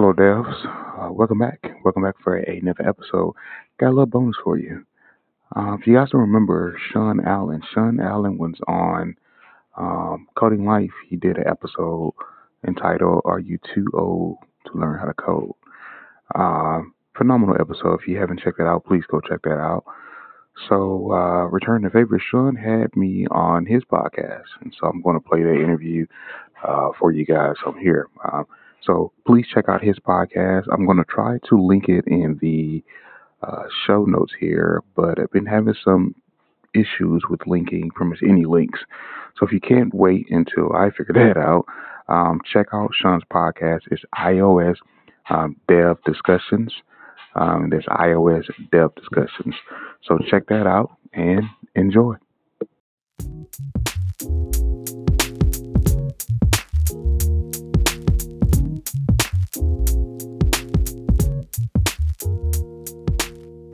Hello, devs. Uh, welcome back. Welcome back for another episode. Got a little bonus for you. Uh, if you guys don't remember Sean Allen, Sean Allen was on um, Coding Life. He did an episode entitled "Are You Too Old to Learn How to Code?" Uh, phenomenal episode. If you haven't checked that out, please go check that out. So, uh, return to favor. Sean had me on his podcast, and so I'm going to play that interview uh, for you guys from here. Uh, so please check out his podcast. I'm going to try to link it in the uh, show notes here, but I've been having some issues with linking from any links. So if you can't wait until I figure that out, um, check out Sean's podcast. It's iOS um, Dev Discussions. Um, there's iOS Dev Discussions. So check that out and enjoy.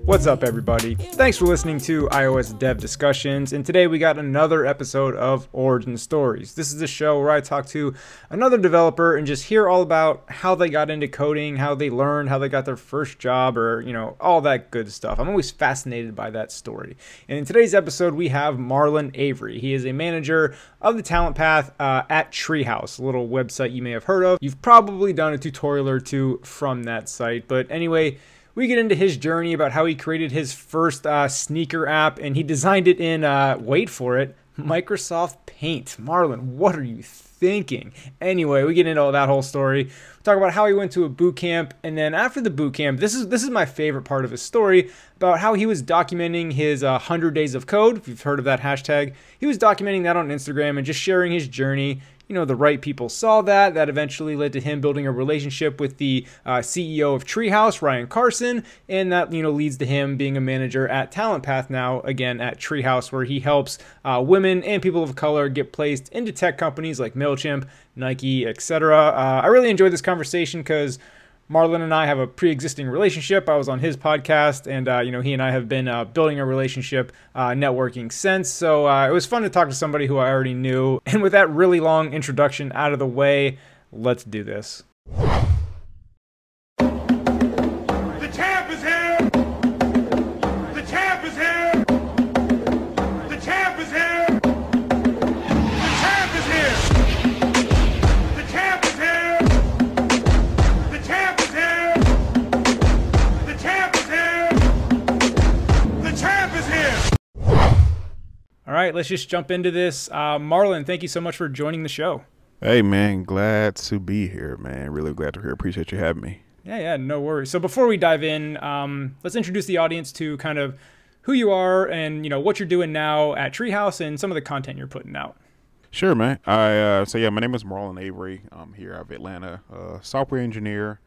What's up, everybody? Thanks for listening to iOS Dev Discussions, and today we got another episode of Origin Stories. This is a show where I talk to another developer and just hear all about how they got into coding, how they learned, how they got their first job, or, you know, all that good stuff. I'm always fascinated by that story. And in today's episode, we have Marlon Avery. He is a manager of the talent path uh, at Treehouse, a little website you may have heard of. You've probably done a tutorial or two from that site, but anyway, we get into his journey about how he created his first uh, sneaker app and he designed it in, uh, wait for it, Microsoft Paint. Marlon, what are you thinking? Anyway, we get into that whole story. We talk about how he went to a boot camp, and then after the boot camp, this is this is my favorite part of his story about how he was documenting his uh, 100 days of code. If you've heard of that hashtag, he was documenting that on Instagram and just sharing his journey you know, the right people saw that. That eventually led to him building a relationship with the uh, CEO of Treehouse, Ryan Carson, and that, you know, leads to him being a manager at Talent Path now, again at Treehouse, where he helps uh, women and people of color get placed into tech companies like MailChimp, Nike, etc. Uh, I really enjoyed this conversation because Marlon and I have a pre-existing relationship. I was on his podcast, and uh, you know he and I have been uh, building a relationship, uh, networking since. So uh, it was fun to talk to somebody who I already knew. And with that really long introduction out of the way, let's do this. Right, let's just jump into this. Uh, Marlon, thank you so much for joining the show. Hey, man, glad to be here, man. Really glad to hear. Appreciate you having me. Yeah, yeah, no worries. So before we dive in, um, let's introduce the audience to kind of who you are and you know what you're doing now at Treehouse and some of the content you're putting out. Sure, man. I uh, so yeah, my name is Marlon Avery. I'm here out of Atlanta, uh, software engineer.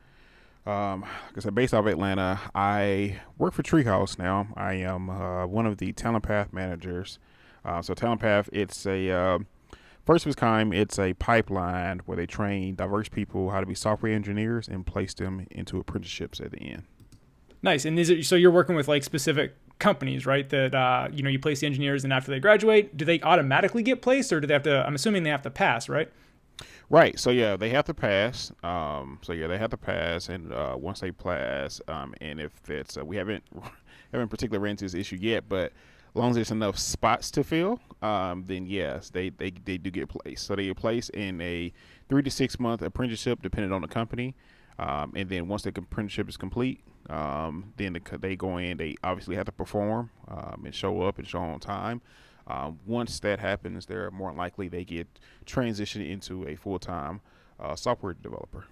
Um, like I said, based out of Atlanta, I work for Treehouse now. I am uh, one of the talent path managers uh, so Talent Path, it's a uh, first of its kind. It's a pipeline where they train diverse people how to be software engineers and place them into apprenticeships at the end. Nice. And is it so you're working with like specific companies, right? That uh, you know you place the engineers, and after they graduate, do they automatically get placed, or do they have to? I'm assuming they have to pass, right? Right. So yeah, they have to pass. Um, so yeah, they have to pass, and uh, once they pass, um, and if it's uh, we haven't haven't particularly ran into this issue yet, but long as there's enough spots to fill, um, then yes, they, they, they do get placed. So they get placed in a three to six month apprenticeship, depending on the company. Um, and then once the apprenticeship is complete, um, then the, they go in. They obviously have to perform um, and show up and show on time. Um, once that happens, they're more likely they get transitioned into a full time uh, software developer.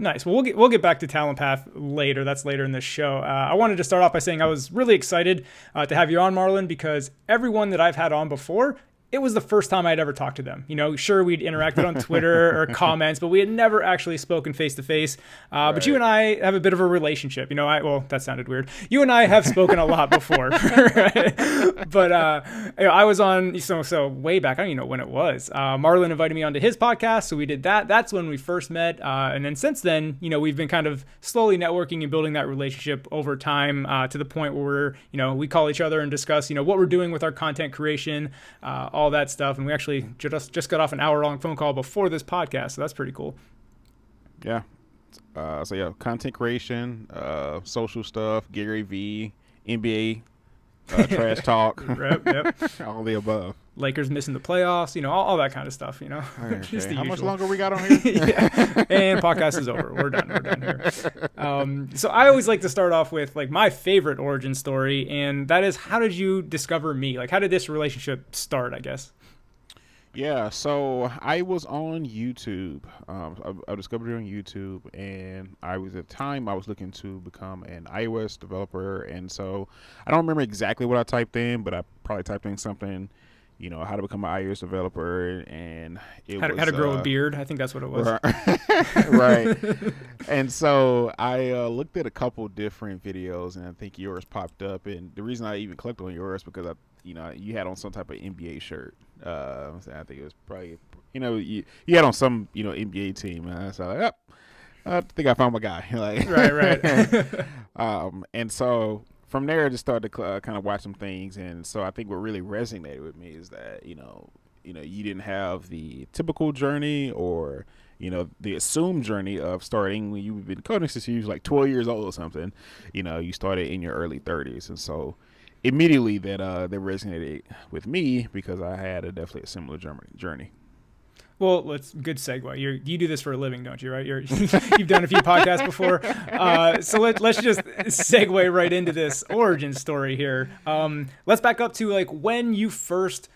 Nice. Well, we'll get we'll get back to Talent Path later. That's later in this show. Uh, I wanted to start off by saying I was really excited uh, to have you on, Marlon, because everyone that I've had on before it was the first time I'd ever talked to them. You know, sure we'd interacted on Twitter or comments, but we had never actually spoken face to face. But you and I have a bit of a relationship. You know, I well that sounded weird. You and I have spoken a lot before, but uh, you know, I was on so so way back. I don't even know when it was. Uh, Marlon invited me onto his podcast, so we did that. That's when we first met, uh, and then since then, you know, we've been kind of slowly networking and building that relationship over time uh, to the point where we're you know we call each other and discuss you know what we're doing with our content creation uh, all that stuff. And we actually just just got off an hour long phone call before this podcast, so that's pretty cool. Yeah, Uh, so yeah, content creation, uh, social stuff, Gary V, NBA, uh, trash talk, Yep, yep. all the above. Lakers missing the playoffs, you know, all, all that kind of stuff, you know. Just the How much longer we got on here? yeah. And podcast is over. We're done. We're done here. Um, so I always like to start off with like my favorite origin story, and that is how did you discover me? Like how did this relationship start? I guess. Yeah, so I was on YouTube. Um, I, I discovered it on YouTube, and I was at the time I was looking to become an iOS developer, and so I don't remember exactly what I typed in, but I probably typed in something, you know, how to become an iOS developer, and it How to, was how to grow uh, a beard? I think that's what it was. Right. right. And so I uh, looked at a couple different videos, and I think yours popped up. And the reason I even clicked on yours because I, you know, you had on some type of NBA shirt. Uh, I think it was probably, you know, you, you had on some, you know, NBA team. And so I was like, oh, I think I found my guy. like, Right, right. um, and so from there, I just started to uh, kind of watch some things, and so I think what really resonated with me is that you know, you know, you didn't have the typical journey or you know the assumed journey of starting when you've been coding since you was like 12 years old or something. You know, you started in your early 30s, and so immediately that uh that resonated with me because I had a definitely a similar journey. Well, let's good segue. You're, you do this for a living, don't you? Right? You're, you've done a few podcasts before, uh, so let, let's just segue right into this origin story here. Um, let's back up to like when you first,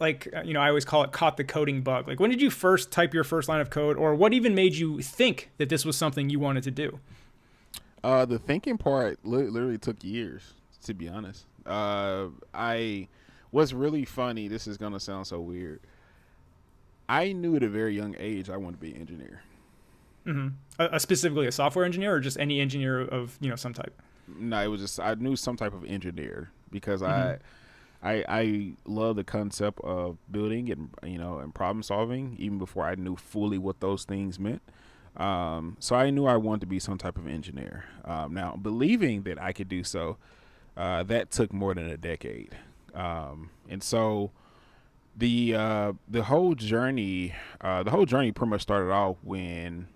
like uh, you know, I always call it caught the coding bug. Like when did you first type your first line of code, or what even made you think that this was something you wanted to do? Uh, the thinking part li- literally took years, to be honest. Uh, I what's really funny. This is gonna sound so weird. I knew at a very young age I wanted to be an engineer. hmm A, a specifically a software engineer, or just any engineer of you know some type. No, it was just I knew some type of engineer because I, I, I love the concept of building and you know and problem solving even before I knew fully what those things meant. Um, so I knew I wanted to be some type of engineer. Um, now, believing that I could do so, uh, that took more than a decade. Um, and so the uh, the whole journey, uh, the whole journey pretty much started off when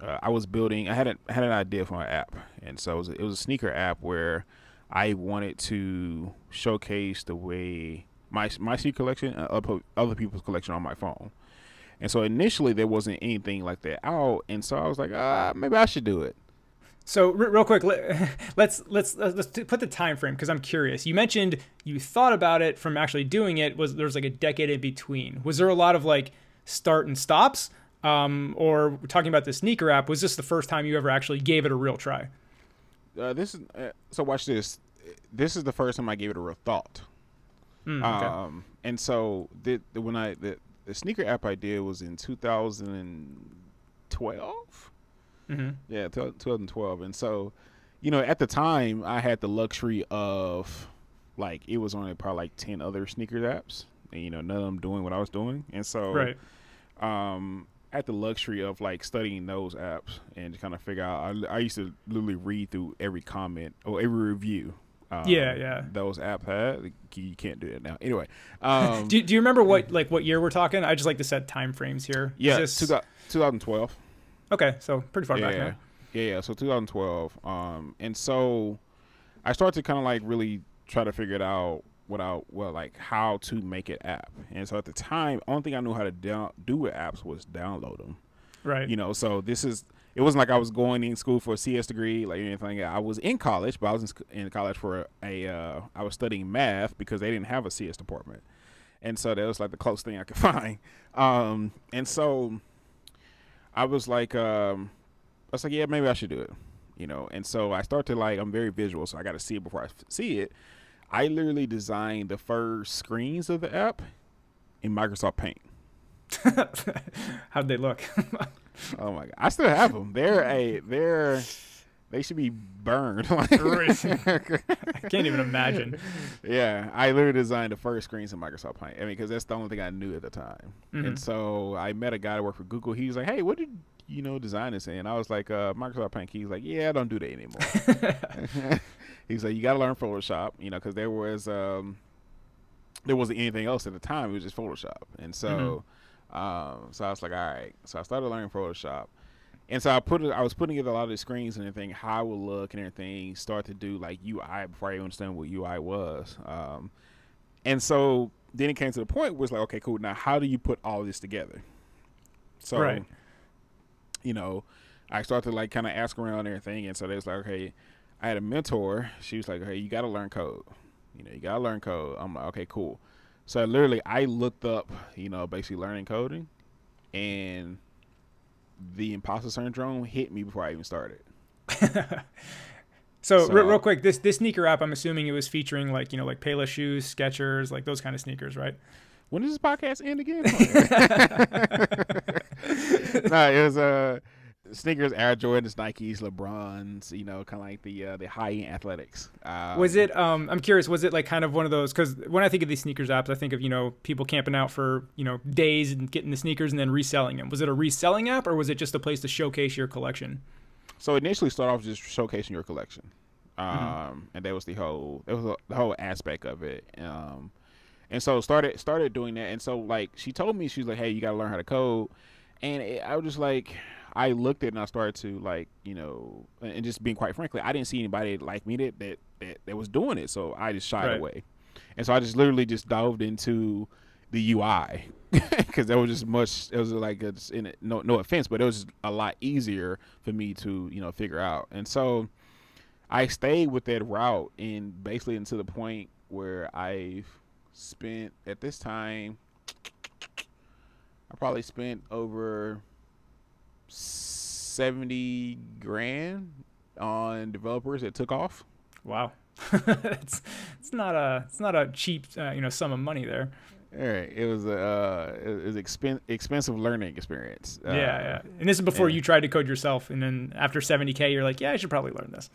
uh, I was building. I had a, had an idea for an app, and so it was, it was a sneaker app where I wanted to showcase the way my my sneaker collection and other other people's collection on my phone. And so initially there wasn't anything like that out, and so I was like, ah, maybe I should do it. So re- real quick, let, let's let's let's put the time frame because I'm curious. You mentioned you thought about it from actually doing it. Was there's like a decade in between? Was there a lot of like start and stops? Um, or talking about the sneaker app? Was this the first time you ever actually gave it a real try? Uh, this is uh, so. Watch this. This is the first time I gave it a real thought. Mm, okay. Um, and so the, the when I the, the sneaker app I did was in 2012. Hmm Yeah, t- 2012. And so, you know, at the time, I had the luxury of like it was only probably like 10 other sneaker apps, and you know, none of them doing what I was doing. And so, Right. um, had the luxury of like studying those apps and kind of figure out. I, I used to literally read through every comment or every review. Um, Yeah, yeah. Those apps had. You can't do it now. Anyway, um, Do, do you remember what like what year we're talking? I just like to set time frames here. yeah, this- 2012. Okay, so pretty far back yeah, now. yeah, yeah. So 2012. Um, and so I started to kind of like really try to figure it out without well, like how to make it app. And so at the time, only thing I knew how to down, do with apps was download them. Right. You know, so this is. It wasn't like I was going in school for a CS degree, like anything. I was in college, but I was in, in college for a. Uh, I was studying math because they didn't have a CS department, and so that was like the closest thing I could find. Um, and so I was like, um, I was like, yeah, maybe I should do it, you know. And so I start to like, I'm very visual, so I got to see it before I f- see it. I literally designed the first screens of the app in Microsoft Paint. How'd they look? Oh my god, I still have them. They're a they're they should be burned. I can't even imagine. yeah, I literally designed the first screens in Microsoft Paint. I mean, because that's the only thing I knew at the time. Mhm. And so I met a guy that worked for Google. He was like, "Hey, what did you know design this in?" I was like, uh, "Microsoft Paint." He's like, "Yeah, I don't do that anymore." He's like, "You got to learn Photoshop, you know, because there was um, there wasn't anything else at the time. It was just Photoshop." And so, um, so I was like, "All right." So I started learning Photoshop, And so I put it. I was putting together a lot of the screens and everything, how it would look and everything. Start to do like UI before I even understand what UI was. Um, and so then it came to the point where it's like, okay, cool. Now, how do you put all this together? So, Right. you know, I started to like kind of ask around and everything, and so they was like, okay, I had a mentor. She was like, hey, you got to learn code. You know, you got to learn code. I'm like, okay, cool. So literally, I looked up, you know, basically learning coding, and the imposter syndrome hit me before I even started. So, So- re- real quick, this this sneaker app, I'm assuming it was featuring like you know like Payless shoes, Skechers, like those kind of sneakers, right? When does this podcast end again? no, it was uh, sneakers, Air Jordans, Nikes, LeBrons. You know, kind of like the uh, the high end athletics. Um, Was it? Um, I'm curious. Was it like kind of one of those? Because when I think of these sneakers apps, I think of you know people camping out for you know days and getting the sneakers and then reselling them. Was it a reselling app or was it just a place to showcase your collection? So initially, start off just showcasing your collection, um, and that was the whole that was the whole aspect of it. Um, and so started started doing that, and so like she told me she's like, hey, you got to learn how to code, and it, I was just like. I looked at it and I started to like, you know, and just being quite frankly, I didn't see anybody like me that that, that, that was doing it, so I just shied Right. away, and so I just literally just dived into the UI because that was just much. It was like a, no no offense, but it was a lot easier for me to you know figure out. And so I stayed with that route and basically until the point where I've spent at this time. I probably spent over seventy grand on developers that took off. Wow, it's it's not a it's not a cheap uh, you know sum of money there. All right, it was a uh, it was expen- expensive learning experience. Uh, yeah, yeah. And this is before yeah. you tried to code yourself, and then after 70k, you're like, yeah, I should probably learn this.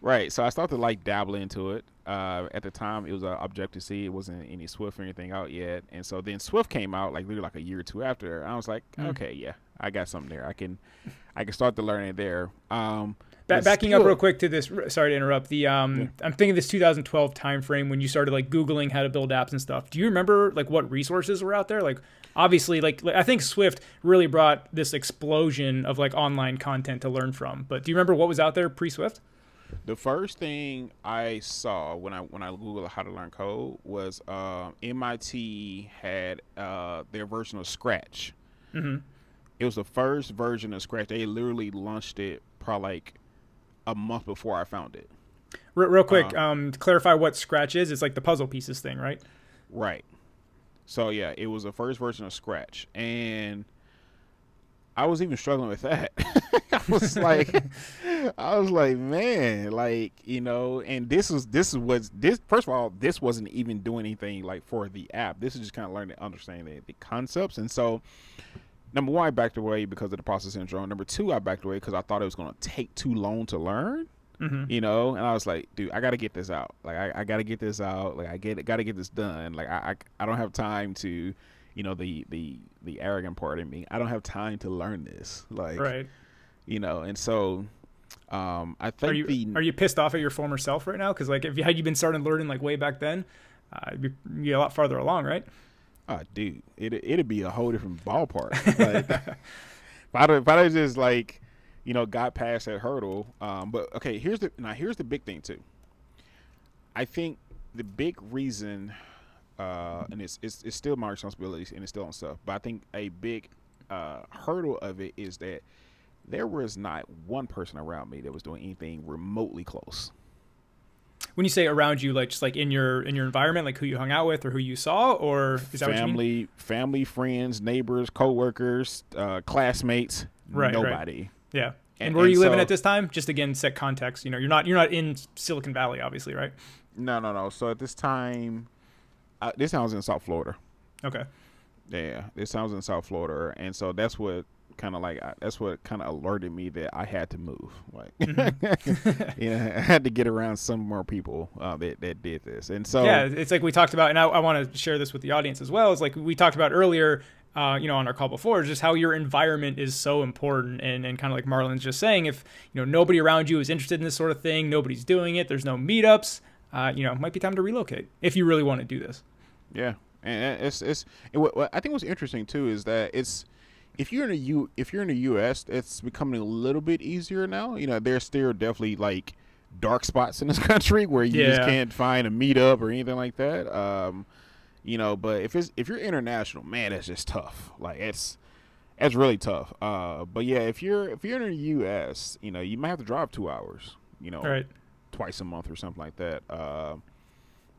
Right. So I started to like dabble into it. Uh, at the time, it was uh, Objective C. It wasn't any Swift or anything out yet. And so then Swift came out like literally like a year or two after. I was like, Mm. okay, yeah, I got something there. I can, I can start to learn it there. Um, Ba- backing up real quick to this, sorry to interrupt. The um, Yeah. I'm thinking this 2012 timeframe when you started like googling how to build apps and stuff. Do you remember like what resources were out there? Like obviously, like, like I think Swift really brought this explosion of like online content to learn from. But do you remember what was out there pre Swift? The first thing I saw when I when I googled how to learn code was um, MIT had uh, their version of Scratch. Mm-hmm. It was the first version of Scratch. They literally launched it probably like a month before I found it. Real, real quick, Uh, um, to clarify what Scratch is. It's like the puzzle pieces thing, right? Right. So yeah, it was the first version of Scratch, and I was even struggling with that. I was like, I was like, man, like you know, and this was this was this. First of all, this wasn't even doing anything like for the app. This is just kind of learning to understand the, the concepts, and so. Number one, I backed away because of the process syndrome. Number two, I backed away because I thought it was going to take too long to learn Mm-hmm. you know and i was like dude i gotta get this out like i, I gotta get this out like i get gotta get this done like I, I i don't have time to you know the the the arrogant part in me i don't have time to learn this like Right. you know and so um i think Are you the are you pissed off at your former self right now? Because like if you had you been starting learning like way back then, uh, you'd be, you'd be a lot farther along, right? Oh dude it, it'd be a whole different ballpark. Like if i if i just like you know got past that hurdle um but okay here's the now here's the big thing too. I think the big reason uh and it's it's, it's still my responsibilities and it's still on stuff but i think a big uh hurdle of it is that there was not one person around me that was doing anything remotely close When you say around you, like just like in your in your environment, like who you hung out with or who you saw, or is that what you mean? family family friends neighbors co-workers uh classmates Right, right. nobody Yeah. And, And- where are you living at this time? Just again, set context. You know, you're not you're not in Silicon Valley, obviously, right? No, no, no. So at this time, uh, this time I was in South Florida. Okay. Yeah, this time I was in South Florida, and so that's what kind of like I- that's what kind of alerted me that I had to move. Like, Mm-hmm. you know, I had to get around some more people uh, that that did this, and so yeah, it's like we talked about, and I, I want to share this with the audience as well. It's like we talked about earlier, uh, you know, on our call before, just how your environment is so important, and and kind of like Marlon's just saying, if you know nobody around you is interested in this sort of thing, nobody's doing it, there's no meetups, uh, you know, it might be time to relocate if you really want to do this. Yeah, and it's it's what I think what's interesting too is that it's if you're in the U, if you're in the U.S., it's becoming a little bit easier now. You know, there's still definitely like dark spots in this country where you Yeah. just can't find a meetup or anything like that. Um, you know, but if it's if you're international, man, it's just tough. Like it's it's really tough. Uh, but yeah, if you're if you're in the U.S., you know, you might have to drive two hours. You know, right. twice a month or something like that. Uh,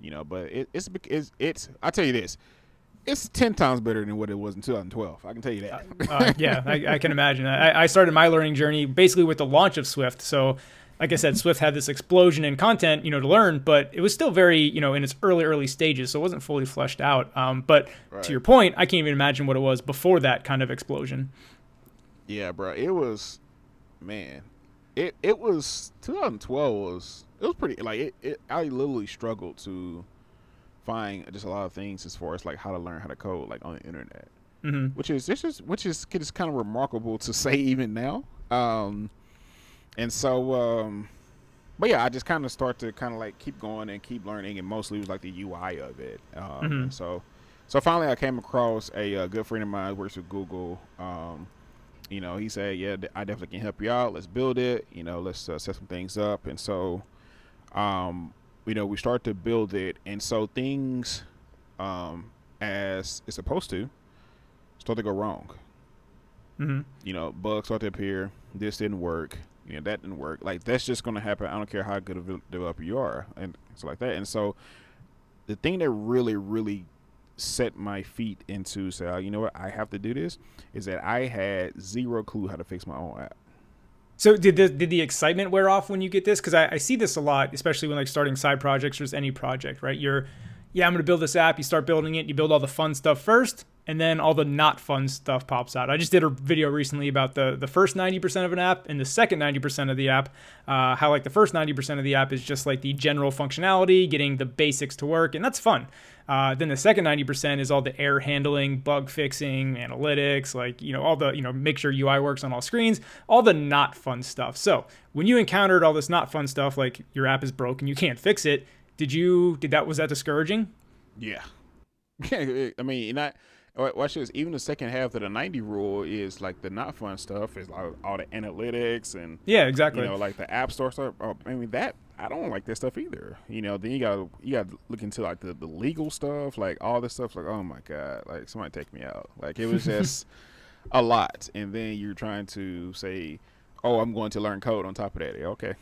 you know, but it, it's it's it's. I tell you this, it's ten times better than what it was in 2012. I can tell you that. Uh, yeah, I, I can imagine. I, I started my learning journey basically with the launch of Swift. So, like I said, Swift had this explosion in content, you know, to learn, but it was still very, you know, in its early, early stages, so it wasn't fully fleshed out. Um, but Right. to your point, I can't even imagine what it was before that kind of explosion. yeah, bro. It was, man. It it was 2012 was it was pretty like it, it. I literally struggled to find just a lot of things as far as like how to learn how to code like on the internet. hmm which is this is which is it's kind of remarkable to say even now. Um, and so, um, but yeah, I just kind of start to kind of like keep going and keep learning, and mostly it was like the UI of it. Um, Mhm. so, so finally, I came across a, uh good friend of mine who works with Google. Um, you know, he said, "Yeah, I definitely can help you out. Let's build it. You know, let's uh, set some things up." And so, um, you know, we start to build it, and so things, um, as it's supposed to, start to go wrong. hmm You know, bugs start to appear. This didn't work. You know, that didn't work. Like that's just going to happen. I don't care how good of a developer you are, and so like that. And so, the thing that really, really set my feet into say, oh, you know what, I have to do this, is that I had zero clue how to fix my own app. So did the did the excitement wear off when you get this? Because I, I see this a lot, especially when like starting side projects or any project, right? You're, yeah, I'm gonna build this app. You start building it. You build all the fun stuff first, and then all the not fun stuff pops out. I just did a video recently about the the first 90% of an app and the second 90% of the app. Uh, how like the first 90% of the app is just like the general functionality, getting the basics to work, and that's fun. Uh, then the second 90% is all the error handling, bug fixing, analytics, like, you know, all the, you know, make sure UI works on all screens, all the not fun stuff. So when you encountered all this not fun stuff, like your app is broken, you can't fix it, did you, did that, was that discouraging? Yeah. Yeah, I mean, not watch this. Even the second half of the ninety rule is like the not fun stuff. Is like all the analytics and Yeah, exactly. you know, like the app store stuff. Oh, I mean, that I don't like that stuff either. You know, then you got you got to look into like the, the legal stuff, like all this stuff. Like, oh my god, like somebody take me out. Like it was just a lot. And then you're trying to say, oh, I'm going to learn code on top of that. Yeah, Okay,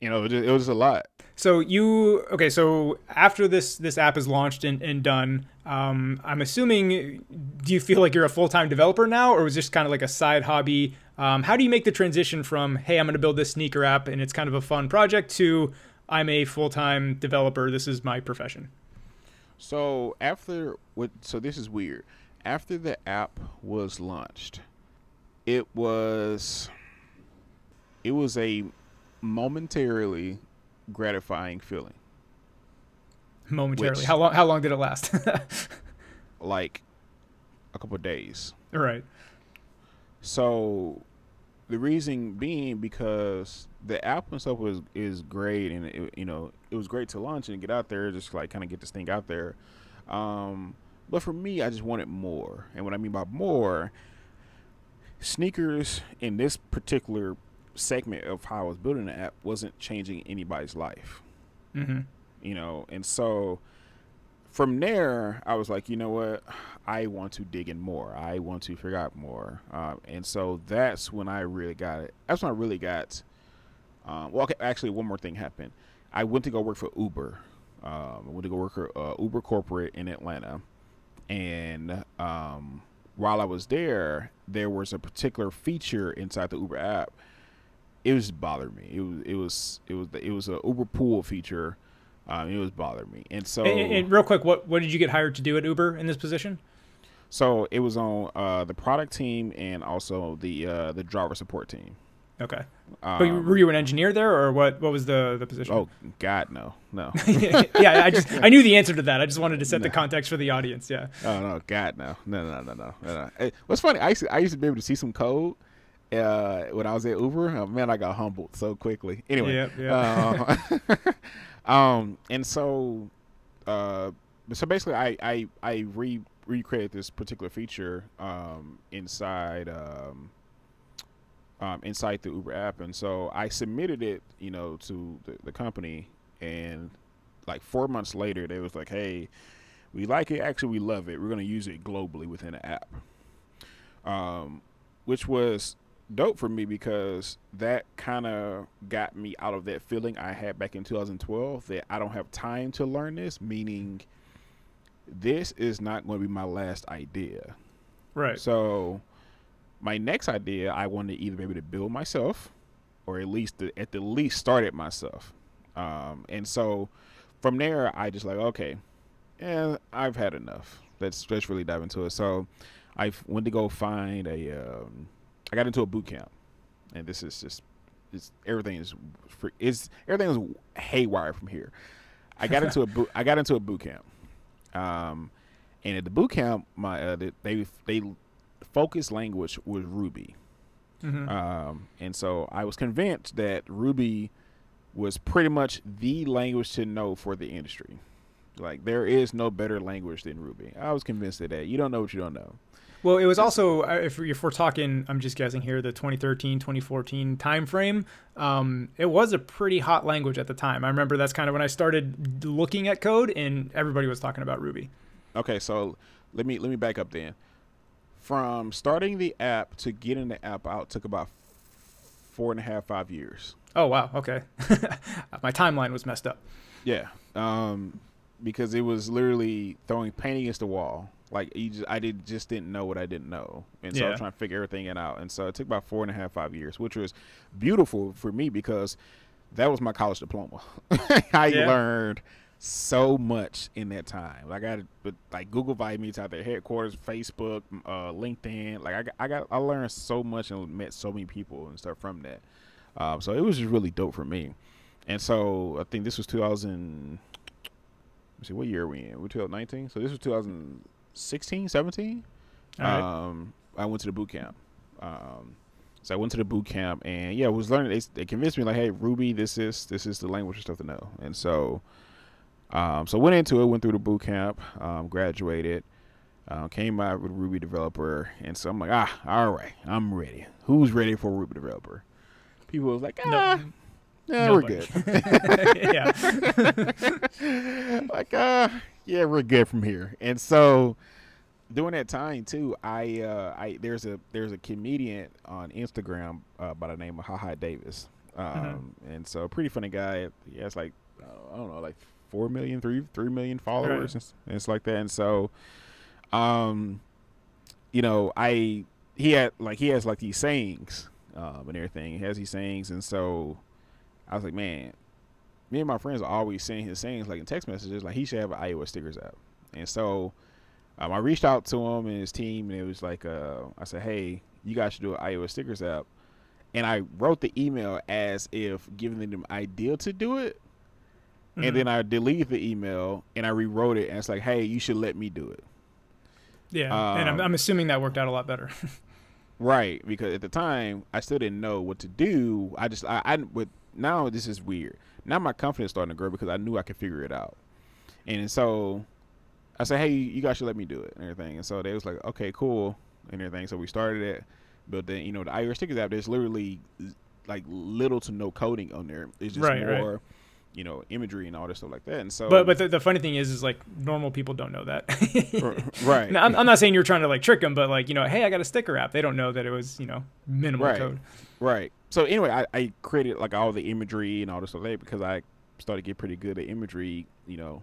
you know, it, just, it was a lot. So you okay? So after this this app is launched and, and done, um, I'm assuming. Do you feel like you're a full time developer now, or was this kind of like a side hobby? Um, how do you make the transition from hey, I'm going to build this sneaker app and it's kind of a fun project to I'm a full time developer. This is my profession. So after what? So this is weird. After the app was launched, it was it was a momentarily gratifying feeling. Momentarily, Which- how long? How long did it last? Like a couple days. All right. So the reason being because the app and stuff was is great and it, you know it was great to launch and get out there just like kind of get this thing out there um but for me i just wanted more and what i mean by more sneakers in this particular segment of how i was building the app wasn't changing anybody's life. Hmm you know and so from there i was like you know what? I want to dig in more. I want to figure out more. Um, and so that's when i really got it. That's when i really got um, well okay, actually one more thing happened. I went to go work for uber. Um, i went to go work for uh, uber corporate in atlanta. And um, while i was there there was a particular feature inside the uber app it was bothering me it was it was it was it was a uber pool feature um, it was bothering me, and so And, and real quick, what what did you get hired to do at Uber in this position? so it was on uh, the product team and also the uh, the driver support team. Okay. Um, But were you an engineer there, or what? What was the the position? oh God, no, no, yeah, I just I knew the answer to that. I just wanted to set the context for the audience. Yeah. oh no, God, no, no, no, no, no. no, no. Hey, what's funny? I used to, I used to be able to see some code. Uh, when I was at Uber, oh, man, I got humbled so quickly. Anyway, Yep, yeah. um, um, and so, uh, so basically, I I I re recreate this particular feature um, inside um, um, inside the Uber app, and so I submitted it, you know, to the, the company, and like four months later, they was like, "Hey, we like it. Actually, we love it. We're going to use it globally within the app," um, which was dope for me because that kind of got me out of that feeling I had back in 2012 that I don't have time to learn this, meaning this is not going to be my last idea. Right. So my next idea, I wanted to either be able to build myself, or at least to, at the least start it myself. Um, and so from there, I just like okay, and I've had enough. Let's let's really dive into it. So I went to go find a. Um, I got into a boot camp, and this is just it's everything is is everything is haywire from here. I got into a boot. I got into a boot camp. Um, and at the boot camp, my uh, they they focus language was Ruby, Mhm. um, and so I was convinced that Ruby was pretty much the language to know for the industry. Like there is no better language than Ruby. I was convinced of that. You don't know what you don't know. Well, it was also uh, if, if we're talking, I'm just guessing here, the 2013, 2014 time frame. Um, it was a pretty hot language at the time. I remember that's kind of when I started looking at code, and everybody was talking about Ruby. Okay, so let me let me back up then. From starting the app to getting the app out took about four and a half five years. Oh wow, okay. My timeline was messed up. Yeah, um, because it was literally throwing paint against the wall. Like you just, I did just didn't know what I didn't know, and so I Yeah. was trying to figure everything out. And so it took about four and a half five years, which was beautiful for me because that was my college diploma. I Yeah. learned so much in that time. Like I, but like Google invited me to out their headquarters, Facebook, uh, LinkedIn. Like I, got, I got, I learned so much and met so many people and stuff from that. Um, so it was just really dope for me. And so I think this was 2000. Let's see, what year are we in? We're 2019. So this was 2016, 17. All right. Um, I went to the boot camp. Um, so I went to the boot camp and yeah, I was learning. They, they convinced me like, hey, Ruby, this is this is the language and stuff to know. And so, um, so went into it, went through the boot camp, um, graduated, uh, came out with Ruby developer, and so I'm like, ah, all right, I'm ready. Who's ready for Ruby developer? People was like, No- ah, yeah, we're nobody. good. yeah. like, uh, yeah, we're good from here. And so during that time too, I uh I there's a there's a comedian on Instagram uh, by the name of Haha Davis. Um and so pretty funny guy. He has like uh, I don't know, like four million, three three million followers and, and it's like that. And so um you know, I he had like he has like these sayings um and everything. He has these sayings and so I was like, man, me and my friends are always saying his sayings like in text messages, like he should have an iOS stickers app. And so um, I reached out to him and his team, and it was like, uh, I said, hey, you guys should do an iOS stickers app. And I wrote the email as if giving them the idea to do it. Mhm. And then I deleted the email and I rewrote it, and it's like, hey, you should let me do it. yeah. and I'm, um, I'm assuming that worked out a lot better. Right, because at the time I still didn't know what to do. I just I, I but now this is weird. Now my confidence starting to grow because I knew I could figure it out. And so I said, "Hey, you guys should let me do it and everything." And so they was like, "Okay, cool," and everything. So we started it, but then you know the iOS stickers app. There's literally like little to no coding on there. It's just Right, right. more, you know, imagery and all this stuff like that. And so, but but the, the funny thing is, is like normal people don't know that. right, Now, I'm, I'm not saying you're trying to like trick them, but like you know, hey, I got a sticker app. They don't know that it was you know minimal Right. code. Right. So anyway, I, I created like all the imagery and all this stuff like because I started to get pretty good at imagery, you know,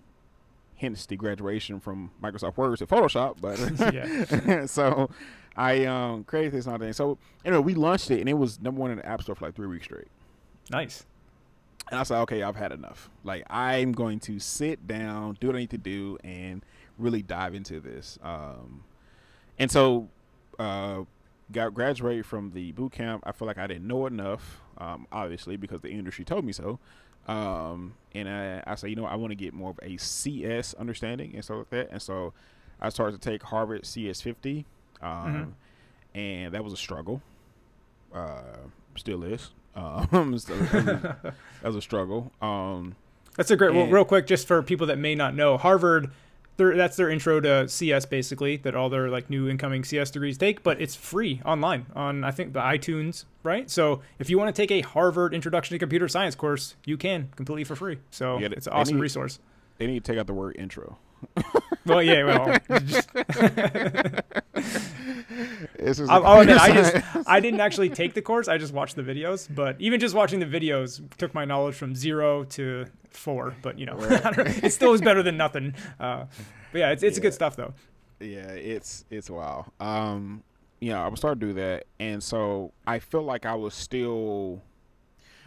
hence the graduation from Microsoft Word to Photoshop. But so I um created this and all that. So anyway, we launched it and it was number one in the App Store for like three weeks straight. Nice. And I said, okay, I've had enough. Like I'm going to sit down, do what I need to do, and really dive into this. Um, and so, uh, got graduated from the boot camp. I feel like I didn't know enough, um, obviously because the industry told me so. Um, and I, I said, you know, I want to get more of a CS understanding and stuff like that. And so, I started to take Harvard CS50, um, and that was a struggle. Uh, still is. Um, so that was- that was a struggle. Um, That's a great. Well, real quick, just for people that may not know, Harvard their that's their intro to CS basically that all their like new incoming CS degrees take, but it's free online on I think the iTunes, right? So if you want to take a Harvard Introduction to Computer Science course, you can completely for free. So Yeah, it's an awesome any- resource. They need to take out the word intro. Well, yeah, well, just, Just I'll, I'll admit, I just I didn't actually take the course. I just watched the videos, but even just watching the videos took my knowledge from zero to four. But you know, it still was better than nothing. Uh, but yeah, it's it's good stuff though. yeah it's it's wow um yeah i was starting to do that and so i feel like i was still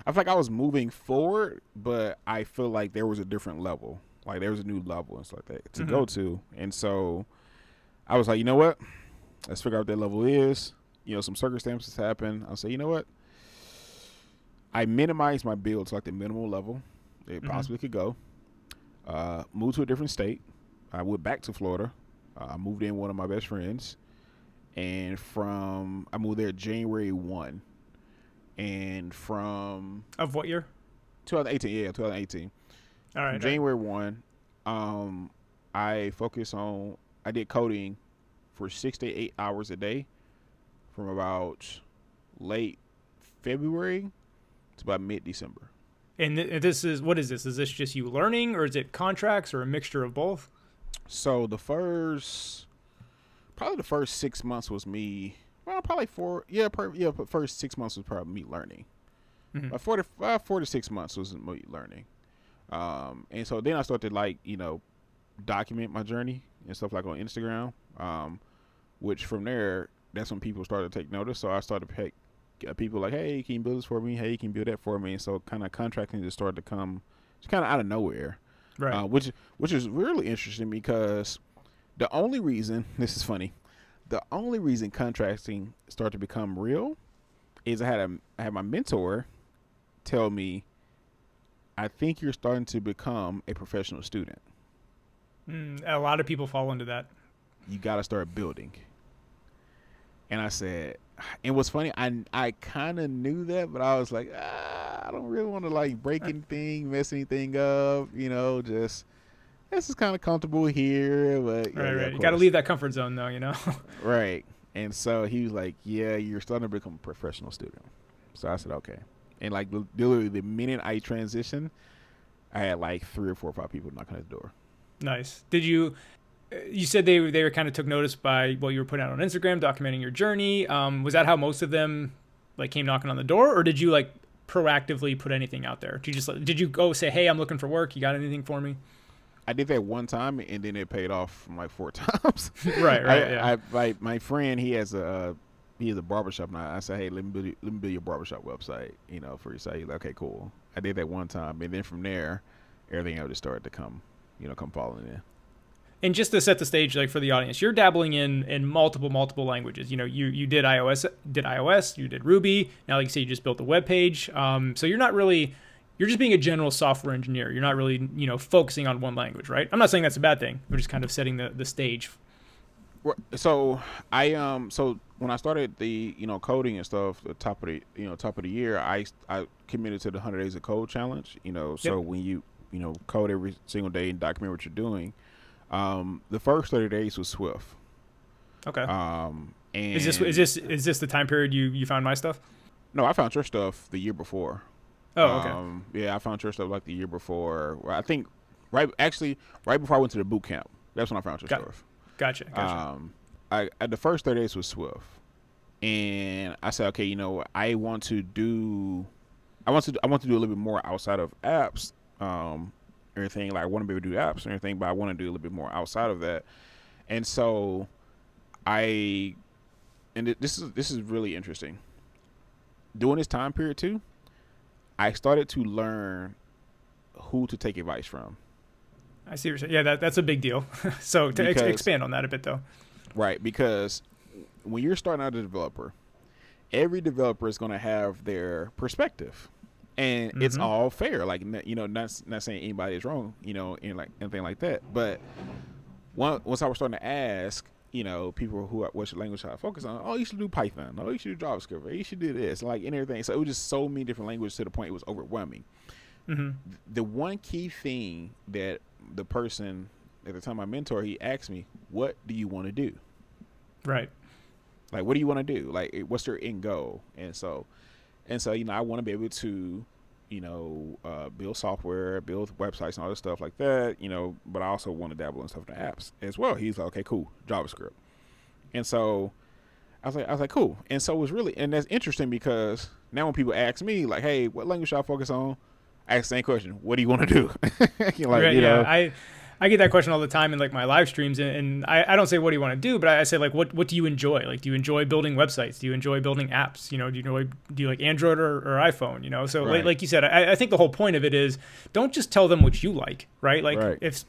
i feel like i was moving forward but i feel like there was a different level like there was a new level and stuff like that to go to and so i was like you know what let's figure out what that level is you know some circumstances happen i'll say you know what i minimize my build to like the minimal level it Mhm. possibly could go uh moved to a different state i went back to florida uh, I moved in one of my best friends, and from I moved there January one, and from Of what year? 2018, yeah, 2018. All right. January one, um, I focused on I did coding for six to eight hours a day, from about late February to about mid December. And th- this is what is this? Is this just you learning, or is it contracts, or a mixture of both? So the first, probably the first six months was me. Well, probably four. Yeah, per, yeah. But first six months was probably me learning. Mhm. About four to uh, four to six months was me learning. Um, and so then I started like you know, document my journey and stuff like on Instagram. Um, which from there, that's when people started to take notice. So I started to pick uh, people like, hey, can you build this for me? Hey, can you build that for me? And so kind of contracting just started to come, just kind of out of nowhere Right. uh, which which is really interesting because the only reason this is funny, the only reason contracting started to become real is I had a I had my mentor tell me, I think you're starting to become a professional student. Mm, a lot of people fall into that. You got to start building. And I said, and what's funny, I I kind of knew that, but I was like, ah, I don't really want to like break anything, mess anything up, you know, just this is kind of comfortable here, but yeah, Right, right. You got to leave that comfort zone, though. You know. right. And so he was like, yeah, you're starting to become a professional student. So I said, okay. And like literally the minute I transitioned, I had like three or four or five people knocking at the door. Nice. Did you? Uh, You said they they were kind of took notice by what you were putting out on Instagram, documenting your journey. Um, was that how most of them like came knocking on the door, or did you like proactively put anything out there? Did you just did you go say, "Hey, I'm looking for work. You got anything for me?" I did that one time, and then it paid off like four times. Right, right, I, yeah. I, my my friend, he has a he has a barbershop now. I said, hey, let me build you- let me build your barbershop website, you know, for your site. He's like, okay, cool. I did that one time, and then from there, everything else just started to come, you know, come falling in. And just to set the stage, like for the audience, you're dabbling in in multiple multiple languages. You know, you you did iOS, did iOS, you did Ruby. Now, like you say, you just built a web page. Um, so you're not really you're just being a general software engineer. You're not really you know focusing on one language, right? I'm not saying that's a bad thing. We're just kind of setting the the stage. So I um so when I started the you know coding and stuff, the top of the you know top of the year, I I committed to the hundred days of code challenge. You know, so Yep. when you you know code every single day and document what you're doing, um, the first thirty days was Swift. Okay. Um, and is this is this is this the time period you you found my stuff? no? I found your stuff the year before. Oh, okay. Um, yeah, I found your stuff like the year before. I think right actually right before I went to the boot camp. That's when I found your Got- stuff. gotcha. Gotcha. Um, I, I the first thirty days was Swift, and I said, okay, you know, I want to do, I want to, I want to do a little bit more outside of apps, um, everything. Like I want to be able to do apps and everything, but I want to do a little bit more outside of that, and so I, and this is this is really interesting. During this time period too, I started to learn who to take advice from. I see what you're. Yeah, that, that's a big deal. so to ex- expand on that a bit, though. Right, because when you're starting out as a developer, every developer is going to have their perspective, and it's Mhm. all fair. Like you know, not not saying anybody is wrong, you know, and like anything like that. But one, once I was starting to ask, you know, people who what language should I focus on? Oh, you should do Python. Oh, you should do JavaScript. Or you should do this, like and everything. So it was just so many different languages to the point it was overwhelming hmm the one key thing that the person at the time my mentor he asked me, "What do you want to do?" Right. Like, what do you want to do? Like, what's your end goal? And so, and so, you know, I want to be able to, you know, uh, build software, build websites, and all this stuff like that. You know, but I also want to dabble in stuff in the apps as well. He's like, okay, cool, JavaScript. And so, I was like, I was like, cool. And so it was really, and that's interesting because now when people ask me, like, hey, what language should I focus on? I ask the same question. What do you want to do? like, right, you know, yeah, I I get that question all the time in like my live streams, and, and I, I don't say what do you want to do, but I, I, say like what what do you enjoy? Like, do you enjoy building websites? Do you enjoy building apps? You know, do you enjoy do you like Android or, or iPhone? You know, so right. like, like, you said, I, I, think the whole point of it is don't just tell them what you like, right? Like right. if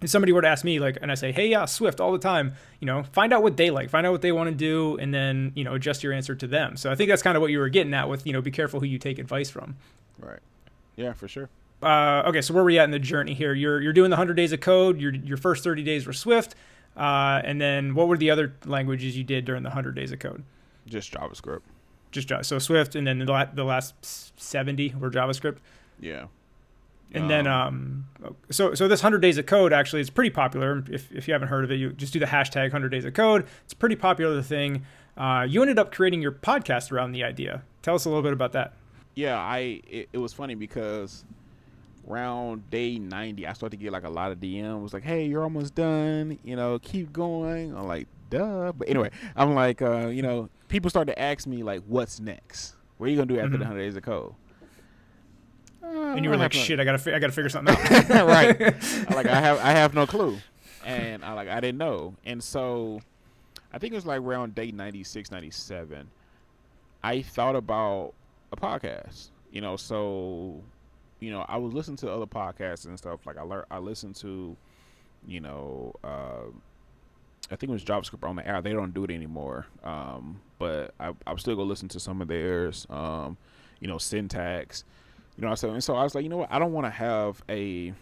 if somebody were to ask me like and i say hey yeah swift all the time you know find out what they like find out what they want to do and then you know adjust your answer to them so i think that's kind of what you were getting at with you know be careful who you take advice from right yeah for sure uh, okay, so where are we at in the journey here? You're you're doing the hundred days of code. Your your first thirty days were Swift, uh, and then what were the other languages you did during the hundred days of code? Just JavaScript. Just so Swift, and then the, la- the last seventy were JavaScript. Yeah. And um, then, um, so so this hundred days of code actually is pretty popular. If if you haven't heard of it, you just do the hashtag hundred days of code. It's a pretty popular thing. Uh, you ended up creating your podcast around the idea. Tell us a little bit about that. Yeah, I it, it was funny because around day 90 i started to get like a lot of dms like hey you're almost done you know keep going. I'm like duh. But anyway i'm like uh, you know people start to ask me like what's next? What are you gonna do after mm-hmm. the 100 days of code uh, and you were like shit i gotta fi- i gotta figure something out. Right. Like i have i have no clue. And i like i didn't know. And so i think it was like around day 96 97 i thought about a podcast you know so you know, I was listening to other podcasts and stuff. Like I learned, I listened to, you know, uh, I think it was JavaScript on the air. They don't do it anymore. Um, but I, I'm still gonna listen to some of theirs. Um, you know, syntax. You know, so and so I was like, you know what? I don't want to have a,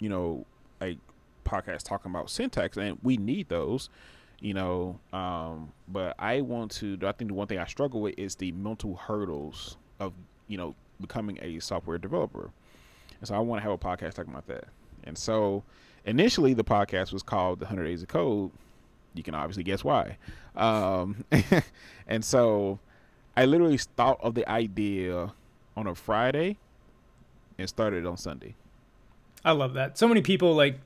you know, a podcast talking about syntax, and we need those. You know, um, but I want to. I think the one thing I struggle with is the mental hurdles of you know becoming a software developer. And so I want to have a podcast talking about that. And so initially the podcast was called The 100 Days of Code. You can obviously guess why. Um, and so I literally thought of the idea on a Friday and started on Sunday. I love that. So many people like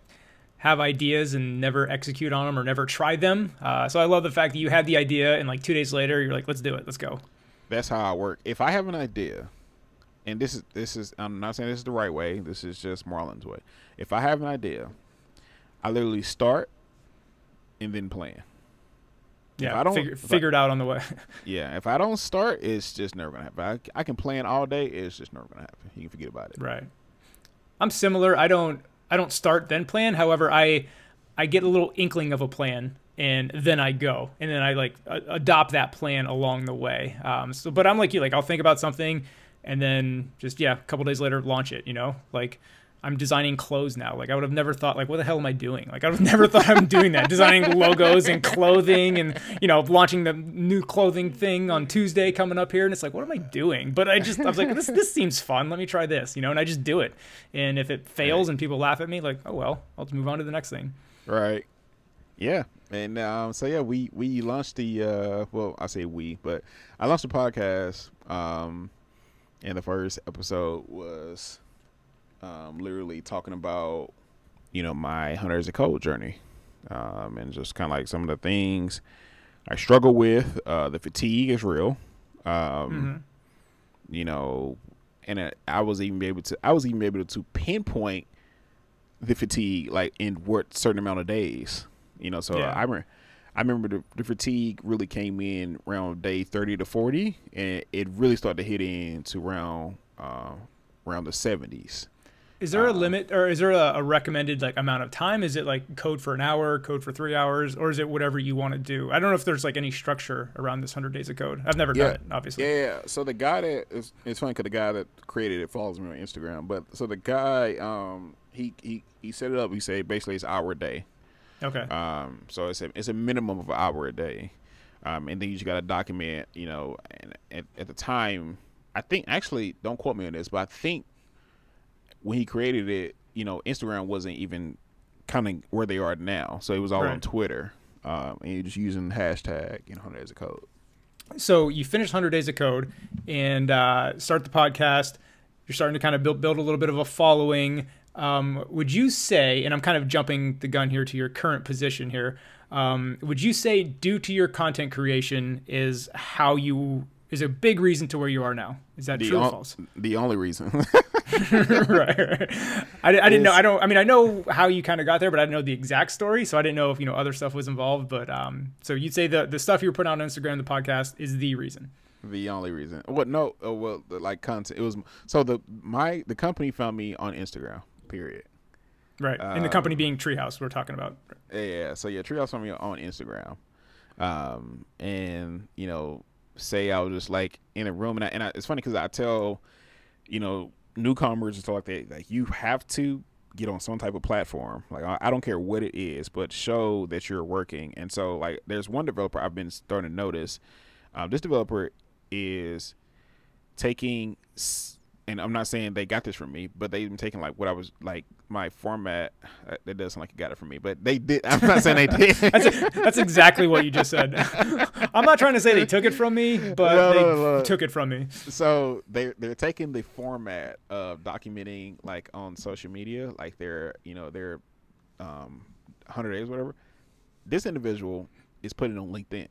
have ideas and never execute on them or never try them. Uh, so I love the fact that you had the idea and like two days later you're like, let's do it, let's go. That's how I work. If I have an idea, and this is this is I'm not saying this is the right way. This is just Marlon's way. If I have an idea, I literally start and then plan. Yeah, I don't figure, figure I, it out on the way. yeah, if I don't start, it's just never gonna happen. I, I can plan all day. It's just never gonna happen. You can forget about it. Right. I'm similar. I don't I don't start then plan. However, I I get a little inkling of a plan and then I go and then I like adopt that plan along the way. Um, so, but I'm like you, like I'll think about something and then just yeah, a couple days later launch it. You know, like I'm designing clothes now. Like I would have never thought like what the hell am I doing? Like I would have never thought I'm doing that. designing logos and clothing and you know, launching the new clothing thing on Tuesday coming up here and it's like what am I doing? But I just I was like this this seems fun. Let me try this, you know, and I just do it. And if it fails right. and people laugh at me like, "Oh well, I'll just move on to the next thing." Right. Yeah. And um, so yeah, we we launched the uh, well, I say we, but I launched the podcast um, and the first episode was um, literally talking about you know my hunters a code journey um, and just kind of like some of the things I struggle with. Uh, the fatigue is real. Um, mm-hmm. You know, and it, I was even able to I was even able to pinpoint the fatigue like in what certain amount of days. You know, so yeah. I remember I remember the, the, fatigue really came in around day 30 to 40, and it really started to hit into around uh, around the 70s. Is there a um, limit, or is there a, a, recommended like amount of time? Is it like code for an hour, code for three hours, or is it whatever you want to do? I don't know if there's like any structure around this hundred days of code. I've never yeah, done it, obviously. Yeah, So the guy that is, it's funny because the guy that created it follows me on Instagram. But so the guy, um, he he he set it up. He said basically it's hour a day. Okay. Um, so it's a it's a minimum of an hour a day, um, and then you just got to document. You know, and at, at the time, I think actually don't quote me on this, but I think when he created it, you know, Instagram wasn't even kind of where they are now. So it was all on Twitter, um, and you're just using hashtag, you know, 100 days of code. so you finish 100 days of code and uh, start the podcast you're starting to kind of build, build a little bit of a following um, would you say and i'm kind of jumping the gun here to your current position here um, would you say due to your content creation is how you is a big reason to where you are now is that The, true or false the only reason. right, right. I, I didn't know. I don't. I mean, I know how you kind of got there, but I didn't know the exact story. So I didn't know if you know other stuff was involved. But um, so you'd say the the stuff you were putting on Instagram, the podcast, is the reason. the only reason. What? No. Uh, well, like content. It was so the my the company found me on Instagram. Period. Right. and the company being Treehouse, we're talking about. Yeah, yeah. So yeah, Treehouse me on Instagram, um, and you know, say I was just like in a room, and, I, and I, it's funny because I tell, you know, newcomers and stuff like that, like you have to get on some type of platform. Like I, I don't care what it is, but show that you're working. And so like, there's one developer I've been starting to notice. Um, this developer is taking. s- And I'm not saying they got this from me, but they've been taking like what I was like my format. Uh, that does sound like you got it from me, but they did. I'm not saying they did. That's, that's exactly what you just said. I'm not trying to say they took it from me, but No, they no, no. took it from me. so they they're taking the format of documenting like on social media, like their you know their um, hundred days, whatever. This individual is putting on LinkedIn,